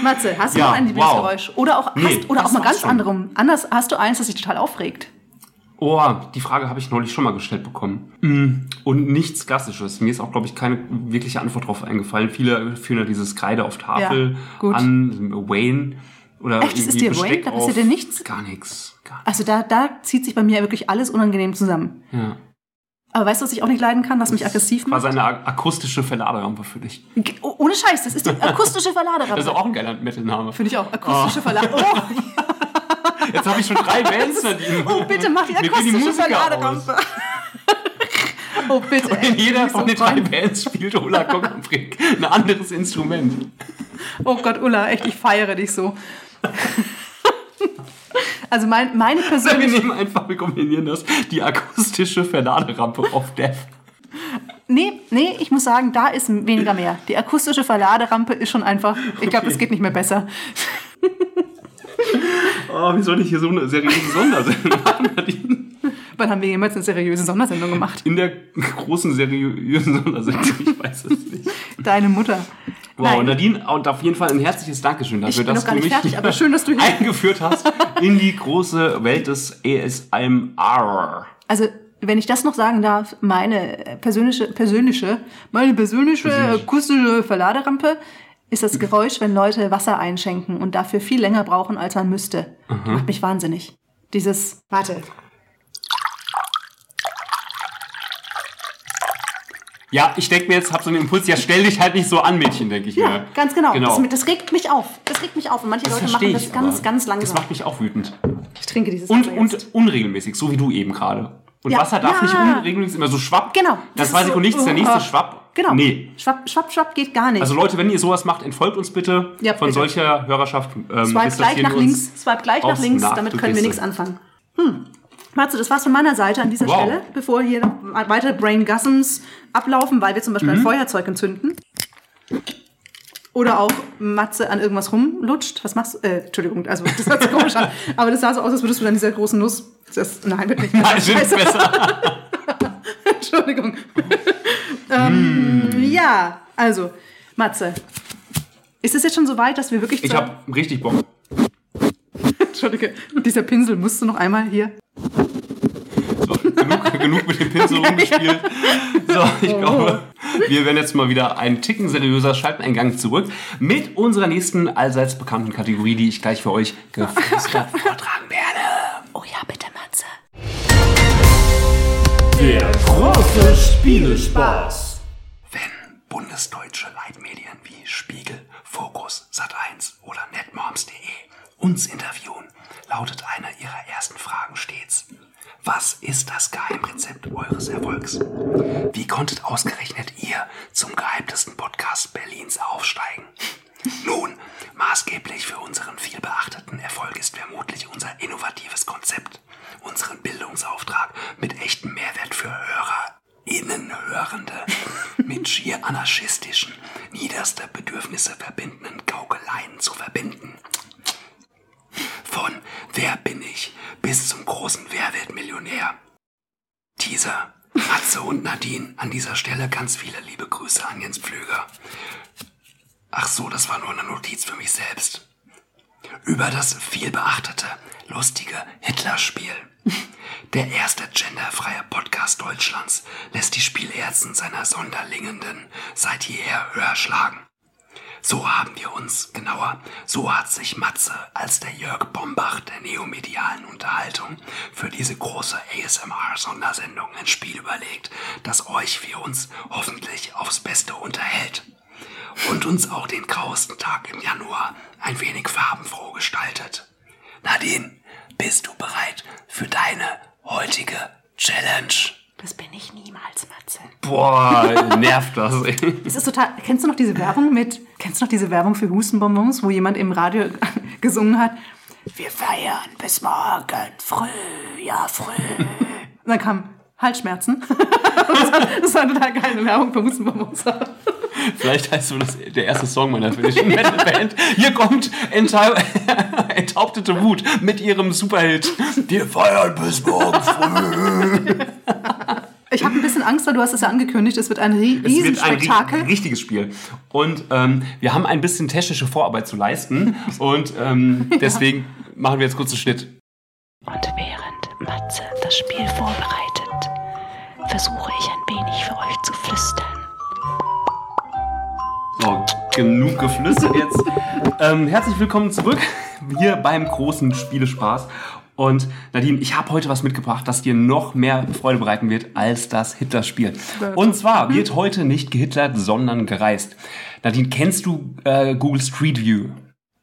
Matze, hast du Ja, noch ein Lieblingsgeräusch? Oder auch, Nee, hast, oder das auch mal ganz anderem. Anders hast du eins, das dich total aufregt. Oh, die Frage habe ich neulich schon mal gestellt bekommen. Mm, Und nichts Klassisches. Mir ist auch, glaube ich, keine wirkliche Antwort drauf eingefallen. Viele führen ja dieses Kreide auf Tafel Ja, an, Wayne oder Echt, das ist dir Wayne? Da passiert dir nichts? Gar nichts. Also da, da zieht sich bei mir wirklich alles unangenehm zusammen. Ja. Aber weißt du, was ich auch nicht leiden kann, was mich aggressiv War macht? seine ak- akustische Verladerampe für dich. Oh, Ohne Scheiß, das ist die akustische Das ist Verladerampe. auch ein geiler Metal-Name. Finde ich auch. Akustische Verladerampe. Oh, Jetzt habe ich schon drei Bands verdient. oh, bitte mach die akustische Verladerampe. Oh, bitte. ey. In jeder von den drei. Bands spielt Ulla Kokoprick ein anderes Instrument. Oh Gott, Ulla, echt, ich feiere dich so. Also mein, meine Wir persönliche... nehmen einfach, wir kombinieren das, die akustische Verladerampe auf Death. Nee, nee, ich muss sagen, da ist weniger mehr. Die akustische Verladerampe ist schon einfach... Ich glaube, es geht nicht mehr besser. Oh, wie soll ich hier so eine seriöse Sondersendung machen, Nadine? Wann haben wir jemals eine seriöse Sondersendung gemacht? In der großen seriösen Sondersendung, ich weiß es nicht. Deine Mutter. Wow, Nein. Nadine, und auf jeden Fall ein herzliches Dankeschön dafür, Ich bin dass noch gar du nicht mich fertig, aber schön, dass du hier- eingeführt hast in die große Welt des ESMR. Also, wenn ich das noch sagen darf, meine persönliche, persönliche, meine persönliche Persönlich. akustische Verladerampe ist das Geräusch, wenn Leute Wasser einschenken und dafür viel länger brauchen, als man müsste. Macht mich wahnsinnig. Dieses, warte, Ja, ich denke mir jetzt, hab so einen Impuls, ja, stell dich halt nicht so an, Mädchen, denke ich ja, mir. ganz genau. genau. Das, das regt mich auf. Das regt mich auf. Und manche Das Leute machen ich. das ganz, ganz Das langsam. macht mich auch wütend. Ich trinke dieses Und, Wasser und unregelmäßig, so wie du eben gerade. Und Ja, Wasser darf ja. nicht unregelmäßig immer so schwapp. Genau. Das zwei ist Sekunden so, nichts, der nächste oh. schwapp. Genau. Nee. Schwapp, schwapp, schwapp geht gar nicht. Also Leute, wenn ihr sowas macht, entfolgt uns bitte Ja, von bitte. solcher Hörerschaft. Ähm, Swipe gleich nach links, swipe gleich nach links, Nach- damit können wir nichts so. anfangen. Hm. Matze, das war's von meiner Seite an dieser Wow. Stelle, bevor hier weitere Brain Gussens ablaufen, weil wir zum Beispiel Mhm. ein Feuerzeug entzünden. Oder auch Matze an irgendwas rumlutscht. Was machst du? Äh, Entschuldigung, also das hört sich komisch an. Aber das sah so aus, als würdest du an dieser großen Nuss. Das, nein, wird nicht. Nein, besser. Entschuldigung. ähm, Ja, also, Matze. Ist es jetzt schon so weit, dass wir wirklich Ich habe richtig Bock. Entschuldige, dieser Pinsel musst du noch einmal hier. So, genug, genug mit dem Pinsel rumgespielt. So, ich glaube, wir werden jetzt mal wieder einen Ticken seriöser, schalten einen Gang zurück mit unserer nächsten allseits bekannten Kategorie, die ich gleich für euch geflüstert vortragen werde. Oh ja, bitte, Matze. Der große Spielespaß. Wenn bundesdeutsche Leitmedien wie Spiegel, Fokus, Sat1 oder netmoms.de uns interviewen, lautet eine ihrer ersten Fragen stets: Was ist das Geheimrezept eures Erfolgs? Wie konntet ausgerechnet ihr zum geheimtesten Podcast Berlins aufsteigen? Nun, maßgeblich für unseren vielbeachteten Erfolg ist vermutlich unser innovatives Konzept, unseren Bildungsauftrag mit echtem Mehrwert für Hörer. Innenhörende mit schier anarchistischen, niederste Bedürfnisse verbindenden Gaukeleien zu verbinden. Von Wer bin ich bis zum großen Wer wird Millionär. Teaser, Matze und Nadine, an dieser Stelle ganz viele liebe Grüße an Jens Pflüger. Ach so, das war nur eine Notiz für mich selbst. Das vielbeachtete, lustige Hitlerspiel. Der erste genderfreie Podcast Deutschlands lässt die Spielherzen seiner Sonderlingenden seit jeher höher schlagen. So haben wir uns, genauer, so hat sich Matze als der Jörg Bombach der neomedialen Unterhaltung für diese große ASMR-Sondersendung ein Spiel überlegt, das euch wie uns hoffentlich aufs Beste unterhält und uns auch den grauesten Tag im Januar ein wenig farbenfroh gestaltet. Nadine, bist du bereit für deine heutige Challenge? Das bin ich niemals, Matze. Boah, nervt das. ey. Es ist total. Kennst du noch diese Werbung mit? Kennst du noch diese Werbung für Hustenbonbons, wo jemand im Radio gesungen hat? Wir feiern bis morgen früh, ja früh. Und dann kam Halsschmerzen. das, war, das war eine total geile Werbung für Hustenbonbons. Vielleicht heißt so das der erste Song meiner finnischen Metalband. Hier kommt Enthau Enthauptete Wut mit ihrem Superhit. Wir feiern bis morgen früh. Ich habe ein bisschen Angst, weil du hast es ja angekündigt. Es wird ein Rie- Es wird ein Riesenspektakel. ri- richtiges Spiel. Und ähm, wir haben ein bisschen technische Vorarbeit zu leisten. Und ähm, deswegen machen wir jetzt kurz einen Schnitt. Und während Matze das Spiel vorbereitet, versuche ich ein wenig für euch zu flüstern. So, genug geflüstert jetzt. Ähm, herzlich willkommen zurück hier beim großen Spielespaß. Und Nadine, ich habe heute was mitgebracht, das dir noch mehr Freude bereiten wird als das Hitler-Spiel. Und zwar wird heute nicht gehitlert, sondern gereist. Nadine, kennst du äh, Google Street View?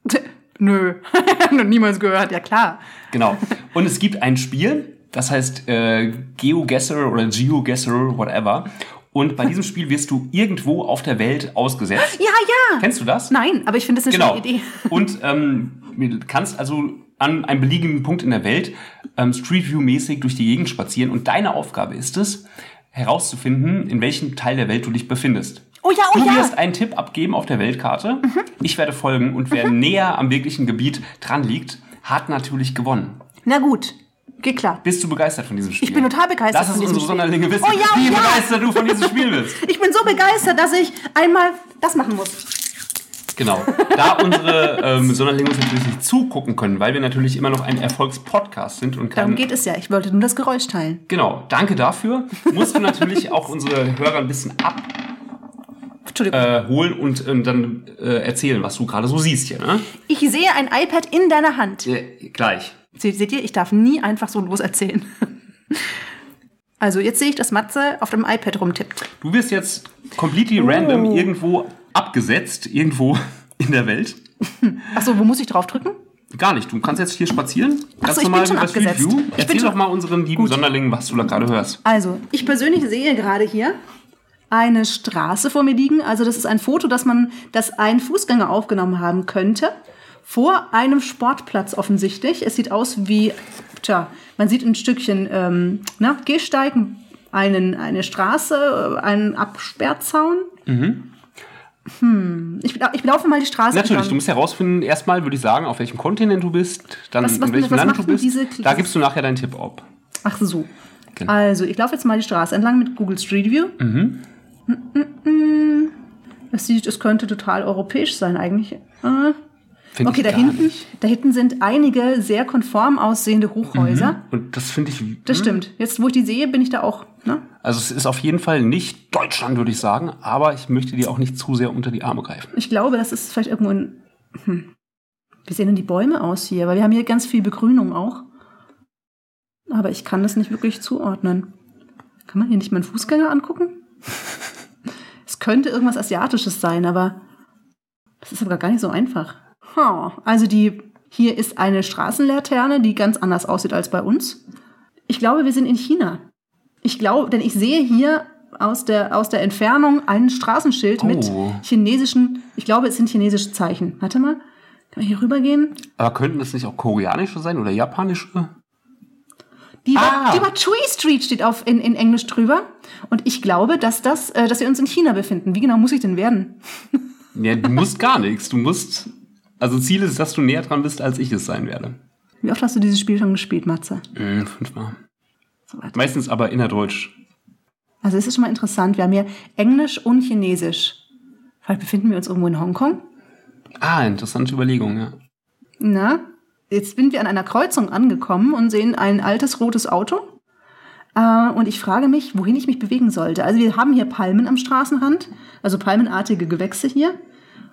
Nö, noch niemals gehört, ja klar. Genau. Und es gibt ein Spiel, das heißt äh, GeoGuessr oder GeoGuessr, whatever. Und bei diesem Spiel wirst du irgendwo auf der Welt ausgesetzt. Ja, ja. Kennst du das? Nein, aber ich finde das eine Genau. schöne Idee. Und ähm, du kannst also an einem beliebigen Punkt in der Welt ähm, Street View mäßig durch die Gegend spazieren. Und deine Aufgabe ist es, herauszufinden, in welchem Teil der Welt du dich befindest. Oh ja, oh du ja. wirst einen Tipp abgeben auf der Weltkarte. Ich werde folgen und wer näher am wirklichen Gebiet dran liegt, hat natürlich gewonnen. Na gut, geht klar. Bist du begeistert von diesem Spiel? Ich bin total begeistert Lass es unsere Spiel. Sonderlinge wissen, Oh ja, oh wie ja. begeistert du von diesem Spiel bist. Ich bin so begeistert, dass ich einmal das machen muss. Genau. Da unsere ähm, Sonderlinge uns natürlich nicht zugucken können, weil wir natürlich immer noch ein Erfolgspodcast sind und Darum kein geht es ja. Ich wollte nur das Geräusch teilen. Genau, danke dafür. Musst du natürlich auch unsere Hörer ein bisschen Entschuldigung. abholen und, und dann äh, erzählen, was du gerade so siehst hier. Ne? Ich sehe ein iPad in deiner Hand. Äh, gleich. Seht, ihr, ich darf nie einfach so los erzählen. Also jetzt sehe ich, dass Matze auf dem iPad rumtippt. Du wirst jetzt completely Oh. random irgendwo abgesetzt, irgendwo in der Welt. Achso, wo muss ich drauf drücken? Gar nicht. Du kannst jetzt hier spazieren. Ganz so, ich bin normal schon bei Street abgesetzt. View. Ich bin Erzähl schon- doch mal unseren lieben Sonderlingen, was du da gerade hörst. Also, ich persönlich sehe gerade hier eine Straße vor mir liegen. Also, das ist ein Foto, das man, das ein Fußgänger aufgenommen haben könnte. Vor einem Sportplatz offensichtlich. Es sieht aus wie, tja, man sieht ein Stückchen ähm, na, Gehsteig, einen, eine Straße, äh, einen Absperrzaun. Hm. Ich, ich laufe mal die Straße Natürlich, du entlang. musst herausfinden, erstmal würde ich sagen, auf welchem Kontinent du bist, dann Was- was- in welchem was Land du bist. diese- da gibst du nachher deinen Tipp ab. Ach so. Genau. Also, ich laufe jetzt mal die Straße entlang mit Google Street View. Mhm. Es sieht, es könnte total europäisch sein eigentlich. Äh. Find Okay, da hinten, da hinten sind einige sehr konform aussehende Hochhäuser. Und das finde ich. Das stimmt. Jetzt, wo ich die sehe, bin ich da auch. Ne? Also es ist auf jeden Fall nicht Deutschland, würde ich sagen, aber ich möchte dir auch nicht zu sehr unter die Arme greifen. Ich glaube, das ist vielleicht irgendwo in. Hm. Wie sehen denn die Bäume aus hier? Weil wir haben hier ganz viel Begrünung auch. Aber ich kann das nicht wirklich zuordnen. Kann man hier nicht mal einen Fußgänger angucken? es könnte irgendwas Asiatisches sein, aber das ist aber gar nicht so einfach. Ha, also die, hier ist eine Straßenlaterne, die ganz anders aussieht als bei uns. Ich glaube, wir sind in China. Ich glaube, denn ich sehe hier aus der, aus der Entfernung ein Straßenschild mit Oh. chinesischen, ich glaube, es sind chinesische Zeichen. Warte mal, kann man hier rübergehen? Aber könnten das nicht auch koreanische sein oder japanische? Die, Ah. die Tree Street steht auf in, in Englisch drüber. Und ich glaube, dass, das, äh, dass wir uns in China befinden. Wie genau muss ich denn werden? Ja, du musst gar nichts. Du musst. Also Ziel ist, dass du näher dran bist, als ich es sein werde. Wie oft hast du dieses Spiel schon gespielt, Matze? Mhm, fünfmal. So. Meistens aber innerdeutsch. Also es ist schon mal interessant. Wir haben hier Englisch und Chinesisch. Vielleicht befinden wir uns irgendwo in Hongkong. Ah, interessante Überlegung, ja. Na, jetzt sind wir an einer Kreuzung angekommen und sehen ein altes rotes Auto. Äh, und ich frage mich, wohin ich mich bewegen sollte. Also wir haben hier Palmen am Straßenrand, also palmenartige Gewächse hier.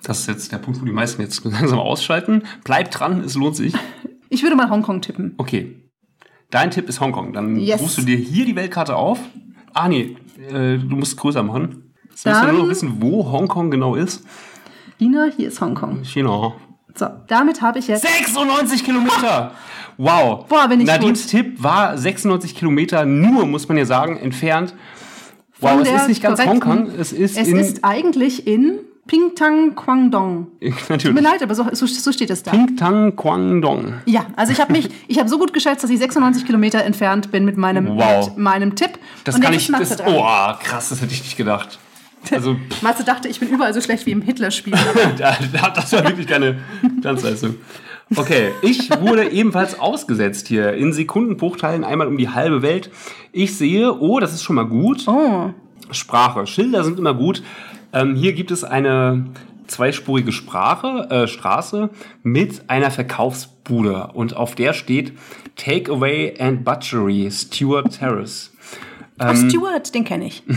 Das ist jetzt der Punkt, wo die meisten jetzt langsam ausschalten. Bleib dran, es lohnt sich. Ich würde mal Hongkong tippen. Okay. Dein Tipp ist Hongkong. Dann Yes. rufst du dir hier die Weltkarte auf. Ah, nee, äh, du musst größer machen. Jetzt müssen wir Dann- nur noch wissen, wo Hongkong genau ist. China, hier ist Hongkong. China. So, damit habe ich jetzt. 96 Kilometer! Wow. Boah, bin ich Nadines gut. Tipp war 96 Kilometer nur, muss man ja sagen, entfernt. Wow, es ist nicht ganz Hongkong, es ist Es in... ist eigentlich in Pingtang, Guangdong. Tut mir natürlich. leid, aber so, so, so steht es da. Pingtang Guangdong. Ja, also ich habe mich, ich habe so gut geschätzt, dass ich 96 Kilometer entfernt bin mit meinem, Wow. mit meinem Tipp. Das Und kann ich... Das, oh, krass, das hätte ich nicht gedacht. Also, Matze dachte, ich bin überall so schlecht wie im Hitler-Spiel. da- da- das war wirklich keine Glanzleistung. Okay, ich wurde ebenfalls ausgesetzt hier in Sekundenbruchteilen einmal um die halbe Welt. Ich sehe, oh, das ist schon mal gut. Oh, Sprache. Schilder sind immer gut. Ähm, hier gibt es eine zweispurige Sprache, äh, Straße mit einer Verkaufsbude und auf der steht Takeaway and Butchery, Stuart Terrace. Ach, Stuart, den kenne ich.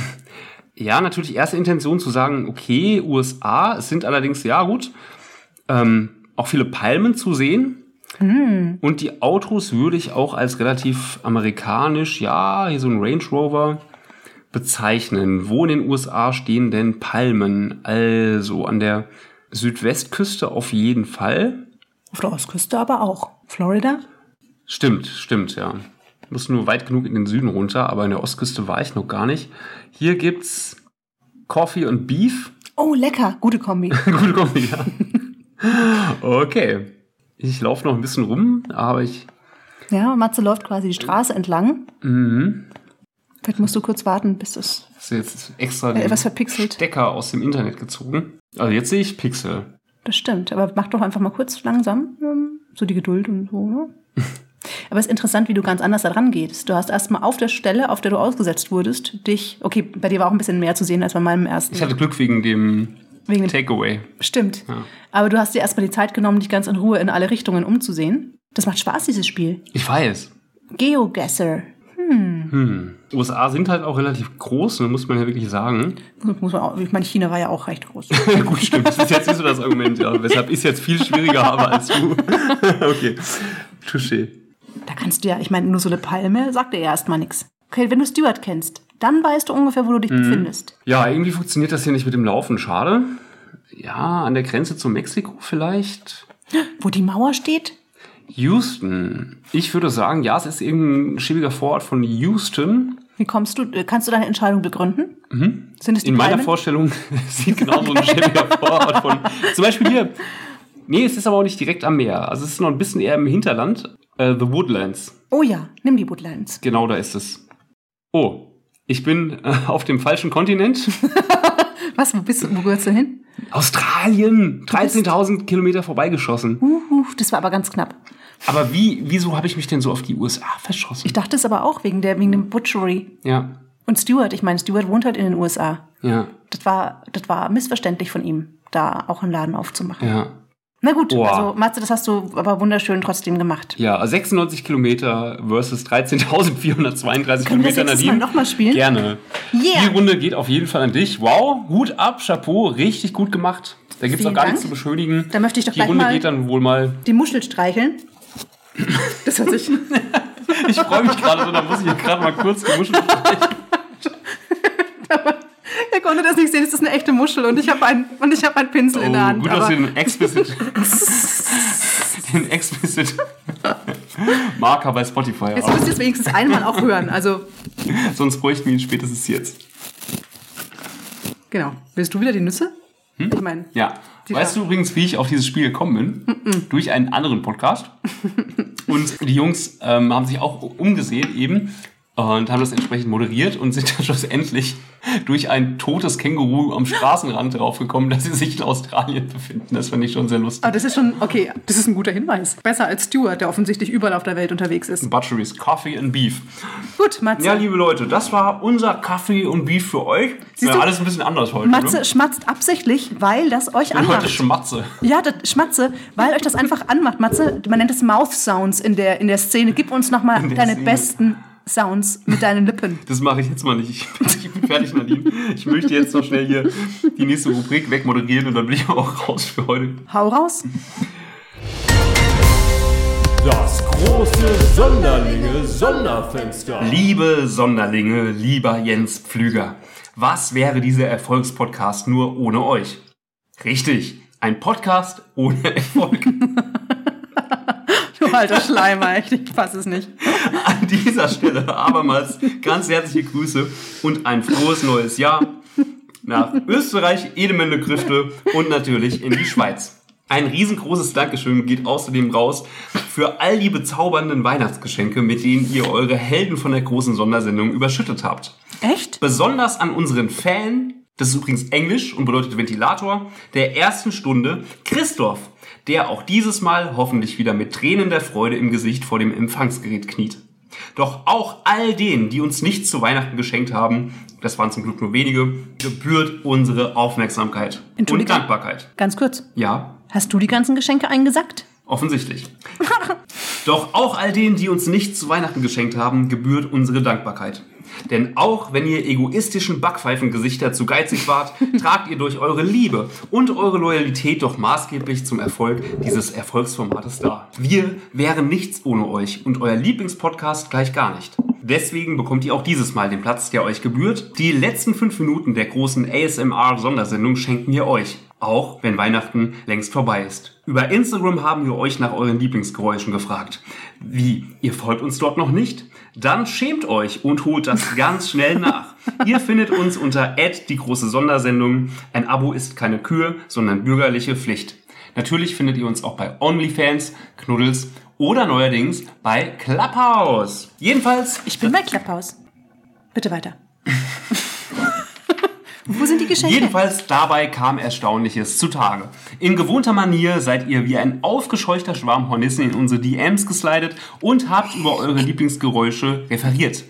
Ja, natürlich erste Intention zu sagen, okay, USA, es sind allerdings, ja gut, ähm, auch viele Palmen zu sehen. Und die Autos würde ich auch als relativ amerikanisch, ja, hier so ein Range Rover bezeichnen. Wo in den USA stehen denn Palmen? Also an der Südwestküste auf jeden Fall. Auf der Ostküste aber auch. Florida? Stimmt, stimmt, ja. Muss nur weit genug in den Süden runter, aber in der Ostküste war ich noch gar nicht. Hier gibt's Coffee und Beef. Oh, lecker. Gute Kombi. Gute Kombi, ja. Okay. Ich laufe noch ein bisschen rum, aber ich. Ja, Matze läuft quasi die Straße entlang. Vielleicht musst du kurz warten, bis es Das ist jetzt extra äh, den etwas verpixelt. Stecker aus dem Internet gezogen. Also jetzt sehe ich Pixel. Das stimmt. Aber mach doch einfach mal kurz langsam. ähm, So die Geduld und so, ne? Aber es ist interessant, wie du ganz anders da dran gehst. Du hast erstmal auf der Stelle, auf der du ausgesetzt wurdest, dich, okay, bei dir war auch ein bisschen mehr zu sehen als bei meinem ersten. Ich hatte Glück wegen dem Wegen Takeaway. Stimmt. Aber du hast dir erstmal die Zeit genommen, dich ganz in Ruhe in alle Richtungen umzusehen. Das macht Spaß, dieses Spiel. Ich weiß. Geogesser. USA sind halt auch relativ groß, ne, muss man ja wirklich sagen. Muss man auch, ich meine, China war ja auch recht groß. Gut, stimmt. Das ist jetzt nicht so das Argument, ja. Weshalb ich es jetzt viel schwieriger habe als du. okay. Touché. Da kannst du ja, ich meine, nur so eine Palme sagt dir ja erstmal nichts. Okay, wenn du Stuart kennst, dann weißt du ungefähr, wo du dich befindest. Ja, irgendwie funktioniert das hier nicht mit dem Laufen. Schade. Ja, an der Grenze zu Mexiko vielleicht. Wo die Mauer steht? Houston. Ich würde sagen, ja, es ist irgendein schäbiger Vorort von Houston. Wie kommst du, kannst du deine Entscheidung begründen? Sind es die In meiner Palmen? Vorstellung sieht genau so ein schäbiger Vorort von. Zum Beispiel hier. Nee, es ist aber auch nicht direkt am Meer. Also es ist noch ein bisschen eher im Hinterland. Äh, The Woodlands. Oh ja, nimm die Woodlands. Genau da ist es. Oh, ich bin äh, auf dem falschen Kontinent. Was, wo bist du, wo gehörst du hin? Australien. 13.000 Kilometer vorbeigeschossen. Uh, das war aber ganz knapp. Aber wie, wieso habe ich mich denn so auf die USA verschossen? Ich dachte es aber auch wegen der, wegen dem Butchery. Ja, Und Stuart, ich meine, Stuart wohnt halt in den USA. ja, Das war, das war missverständlich von ihm, da auch einen Laden aufzumachen. ja. Na gut, Boah. also Matze, das hast du aber wunderschön trotzdem gemacht. Ja, also 96 Kilometer versus 13.432 Können wir das Kilometer, Mal Nadine. noch mal spielen? Gerne. Yeah. Die Runde geht auf jeden Fall an dich. Wow, Hut ab, Chapeau, richtig gut gemacht. Da gibt's Vielen auch gar nichts Dank. zu beschönigen. Da möchte ich doch Die Runde mal- geht dann wohl mal. Die Muschel streicheln. Das hat sich. Ich freue mich gerade so, da muss ich hier gerade mal kurz die Muschel Ihr konntet das nicht sehen, es ist eine echte Muschel und ich habe einen, und ich habe einen Pinsel in der Hand. Oh, gut, dass wir den explicit, den explicit Marker bei Spotify jetzt müsst ihr es wenigstens einmal auch hören. Also, Sonst bräuchten wir ihn spätestens jetzt. genau. Willst du wieder die Nüsse? Hm? Ich meine, Ja. Die weißt da- du übrigens, wie ich auf dieses Spiel gekommen bin? Durch einen anderen Podcast. und die Jungs ähm, haben sich auch umgesehen eben und haben das entsprechend moderiert und sind dann schlussendlich durch ein totes Känguru am Straßenrand draufgekommen, dass sie sich in Australien befinden. Das fand ich schon sehr lustig. aber das ist schon, okay, das ist ein guter Hinweis. Besser als Stuart, der offensichtlich überall auf der Welt unterwegs ist. Butcheries Coffee and Beef. Gut, Matze. Ja, liebe Leute, das war unser Kaffee und Beef für euch. Siehst ja, du, alles ein bisschen anders heute. Matze ne? schmatzt absichtlich, weil das euch bin heute anmacht. Schmatze. Ja, das Schmatze, weil euch das einfach anmacht. Matze, man nennt es Mouth Sounds in der, in der Szene. Gib uns nochmal deine Szene. besten Sounds mit deinen Lippen. Das mache ich jetzt mal nicht. Ich bin, ich bin fertig, Nadine. Ich möchte jetzt noch schnell hier die nächste Rubrik wegmoderieren und dann bin ich auch raus für heute. Hau raus. Das große Sonderlinge Sonderfenster. Liebe Sonderlinge, lieber Jens Pflüger, was wäre dieser Erfolgspodcast nur ohne euch? Richtig, ein Podcast ohne Erfolg. Du alter Schleimer, echt, ich fass es nicht. An dieser Stelle abermals ganz herzliche Grüße und ein frohes neues Jahr nach Österreich, Edemende Grüfte und natürlich in die Schweiz. Ein riesengroßes Dankeschön geht außerdem raus für all die bezaubernden Weihnachtsgeschenke, mit denen ihr eure Helden von der großen Sondersendung überschüttet habt. Echt? Besonders an unseren Fan, das ist übrigens Englisch und bedeutet Ventilator, der ersten Stunde, Christoph, der auch dieses Mal hoffentlich wieder mit Tränen der Freude im Gesicht vor dem Empfangsgerät kniet. Doch auch all denen, die uns nichts zu Weihnachten geschenkt haben, das waren zum Glück nur wenige, gebührt unsere Aufmerksamkeit und. Dankbarkeit. Ganz kurz. Ja, Hast du die ganzen Geschenke eingesackt? Offensichtlich. Doch auch all denen, die uns nichts zu Weihnachten geschenkt haben, gebührt unsere Dankbarkeit. Denn auch wenn ihr egoistischen Backpfeifengesichter zu geizig wart, tragt ihr durch eure Liebe und eure Loyalität doch maßgeblich zum Erfolg dieses Erfolgsformates dar. Wir wären nichts ohne euch und euer Lieblingspodcast gleich gar nicht. Deswegen bekommt ihr auch dieses Mal den Platz, der euch gebührt. Die letzten fünf Minuten der großen ASMR-Sondersendung schenken wir euch. Auch wenn Weihnachten längst vorbei ist. Über Instagram haben wir euch nach euren Lieblingsgeräuschen gefragt. Wie? Ihr folgt uns dort noch nicht? Dann schämt euch und holt das ganz schnell nach. Ihr findet uns unter die große Sondersendung. Ein Abo ist keine Kür, sondern bürgerliche Pflicht. Natürlich findet ihr uns auch bei OnlyFans, Knuddels oder neuerdings bei Clubhouse. Jedenfalls, Ich bin bei Clubhouse. Bitte weiter. Wo sind die Geschenke? Jedenfalls dabei kam Erstaunliches zutage. In gewohnter Manier seid ihr wie ein aufgescheuchter Schwarm Hornissen in unsere DMs geslidet und habt über eure Lieblingsgeräusche referiert.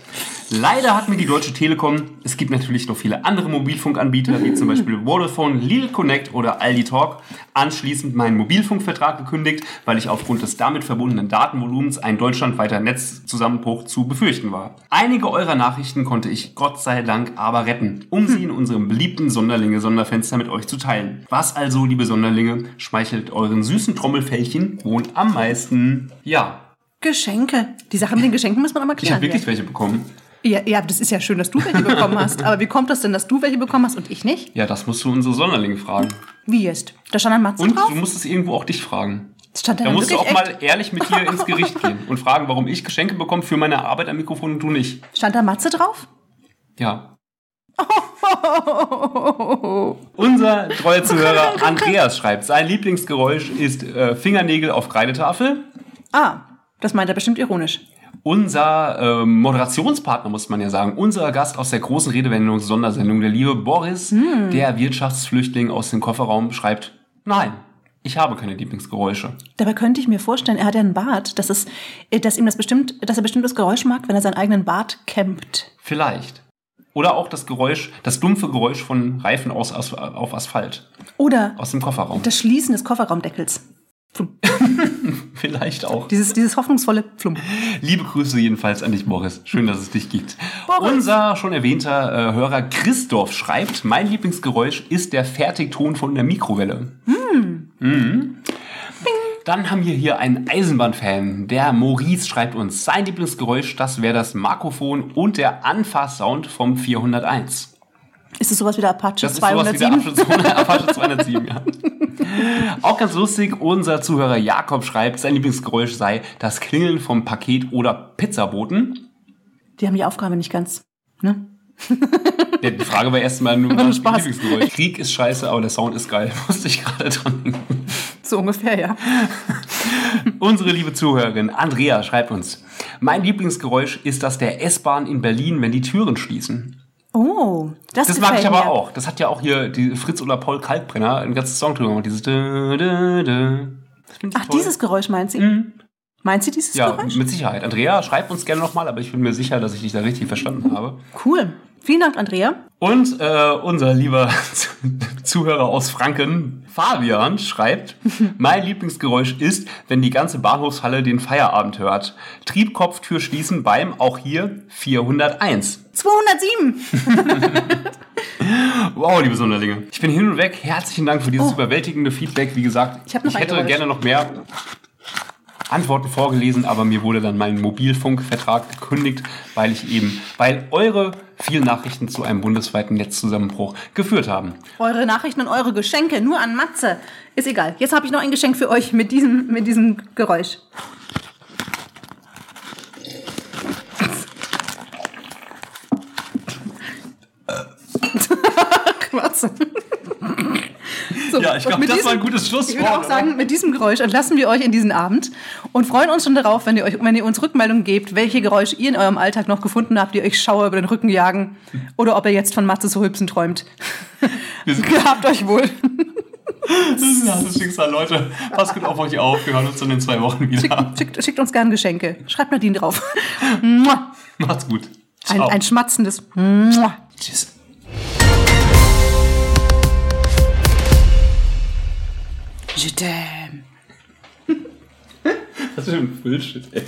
Leider hat mir die Deutsche Telekom, es gibt natürlich noch viele andere Mobilfunkanbieter, wie zum Beispiel Vodafone, Lidl Connect oder Aldi Talk, anschließend meinen Mobilfunkvertrag gekündigt, weil ich aufgrund des damit verbundenen Datenvolumens ein deutschlandweiter Netzzusammenbruch zu befürchten war. Einige eurer Nachrichten konnte ich Gott sei Dank aber retten, um sie in unserem beliebten Sonderlinge-Sonderfenster mit euch zu teilen. Was also, liebe Sonderlinge, schmeichelt euren süßen Trommelfellchen wohl am meisten? Ja, Geschenke. Die Sache mit den Geschenken muss man aber ich klären. habe wirklich welche bekommen. Ja, ja, das ist ja schön, dass du welche bekommen hast. Aber wie kommt das denn, dass du welche bekommen hast und ich nicht? Ja, das musst du unsere Sonderlinge fragen. Wie jetzt? Da stand ein Matze Und drauf? du musst es irgendwo auch dich fragen. Stand da musst du auch echt? mal ehrlich mit dir ins Gericht gehen und fragen, warum ich Geschenke bekomme für meine Arbeit am Mikrofon und du nicht. Stand da Matze drauf? Ja. Unser treuer Zuhörer Andreas schreibt, sein Lieblingsgeräusch ist äh, Fingernägel auf Kreidetafel. Ah, das meint er bestimmt ironisch. Unser ähm, Moderationspartner, muss man ja sagen, unser Gast aus der großen Redewendung Sondersendung, der liebe Boris, der Wirtschaftsflüchtling aus dem Kofferraum, schreibt, nein, ich habe keine Lieblingsgeräusche. Dabei könnte ich mir vorstellen, er hat ja einen Bart, dass, es, äh, dass ihm das bestimmt, dass er bestimmt das Geräusch mag, wenn er seinen eigenen Bart kämmt. Vielleicht. Oder auch das Geräusch, das dumpfe Geräusch von Reifen aus, As- auf Asphalt. Oder Aus dem Kofferraum. das Schließen des Kofferraumdeckels. Vielleicht auch. Dieses, dieses hoffnungsvolle Plum. Liebe Grüße jedenfalls an dich, Boris. Schön, dass es dich gibt. Boris. Unser schon erwähnter äh, Hörer Christoph schreibt, mein Lieblingsgeräusch ist der Fertigton von der Mikrowelle. Mhm. Dann haben wir hier einen Eisenbahnfan. Der Maurice schreibt uns, sein Lieblingsgeräusch, das wäre das Makrophon und der Anfasssound vom 401. Ist es sowas wie der Apache Das ist sowas wie der 207? Apache, Apache 207, ja. Auch ganz lustig, unser Zuhörer Jakob schreibt, sein Lieblingsgeräusch sei das Klingeln vom Paket- oder Pizzaboten. Die haben die Aufgabe nicht ganz. Ne? Ja, die Frage war erstmal nur, was Spaß. Lieblingsgeräusch? Krieg ist scheiße, aber der Sound ist geil. Musste ich gerade dran denken. So ungefähr, ja. Unsere liebe Zuhörerin Andrea schreibt uns, mein Lieblingsgeräusch ist das der S-Bahn in Berlin, wenn die Türen schließen. Oh, das, Das mag ich aber mir. auch. Das hat ja auch hier die Fritz oder Paul Kalkbrenner einen ganzen Song drüber gemacht. Dieses dö, dö, dö. Ach, toll. dieses Geräusch meint sie? Meint sie dieses Ja, Geräusch? mit Sicherheit. Andrea, schreib uns gerne nochmal, aber ich bin mir sicher, dass ich dich da richtig verstanden habe. Cool. Vielen Dank, Andrea. Und äh, unser lieber Zuhörer aus Franken, Fabian, schreibt, mein Lieblingsgeräusch ist, wenn die ganze Bahnhofshalle den Feierabend hört. Triebkopftür schließen beim, auch hier, 401. 207. Wow, liebe Sonderlinge. Ich bin hin und weg. Herzlichen Dank für dieses überwältigende Feedback. Wie gesagt, Oh. Ich ein hätte Geräusch. gerne noch mehr Antworten vorgelesen, aber mir wurde dann mein Mobilfunkvertrag gekündigt, weil ich eben, weil eure vielen Nachrichten zu einem bundesweiten Netzzusammenbruch geführt haben. Eure Nachrichten und eure Geschenke nur an Matze. Ist egal. Jetzt habe ich noch ein Geschenk für euch mit diesem, mit diesem Geräusch. Matze. So, Ja, ich glaube, das diesem- war ein gutes Ich würde Schlusswort. auch sagen, mit diesem Geräusch entlassen wir euch in diesen Abend und freuen uns schon darauf, wenn ihr, euch, wenn ihr uns Rückmeldungen gebt, welche Geräusche ihr in eurem Alltag noch gefunden habt, die euch Schauer über den Rücken jagen oder ob ihr jetzt von Matze zu Hübsen träumt. Gehabt euch wohl. Das ist ein hartes Schicksal, Leute. Passt gut auf euch auf. Wir hören uns dann in zwei Wochen wieder. Schickt, schickt uns gern Geschenke. Schreibt Nadine drauf. Macht's gut. Ein, ein schmatzendes. Tschüss. Je t'aime. Was ist denn Bullshit, ey?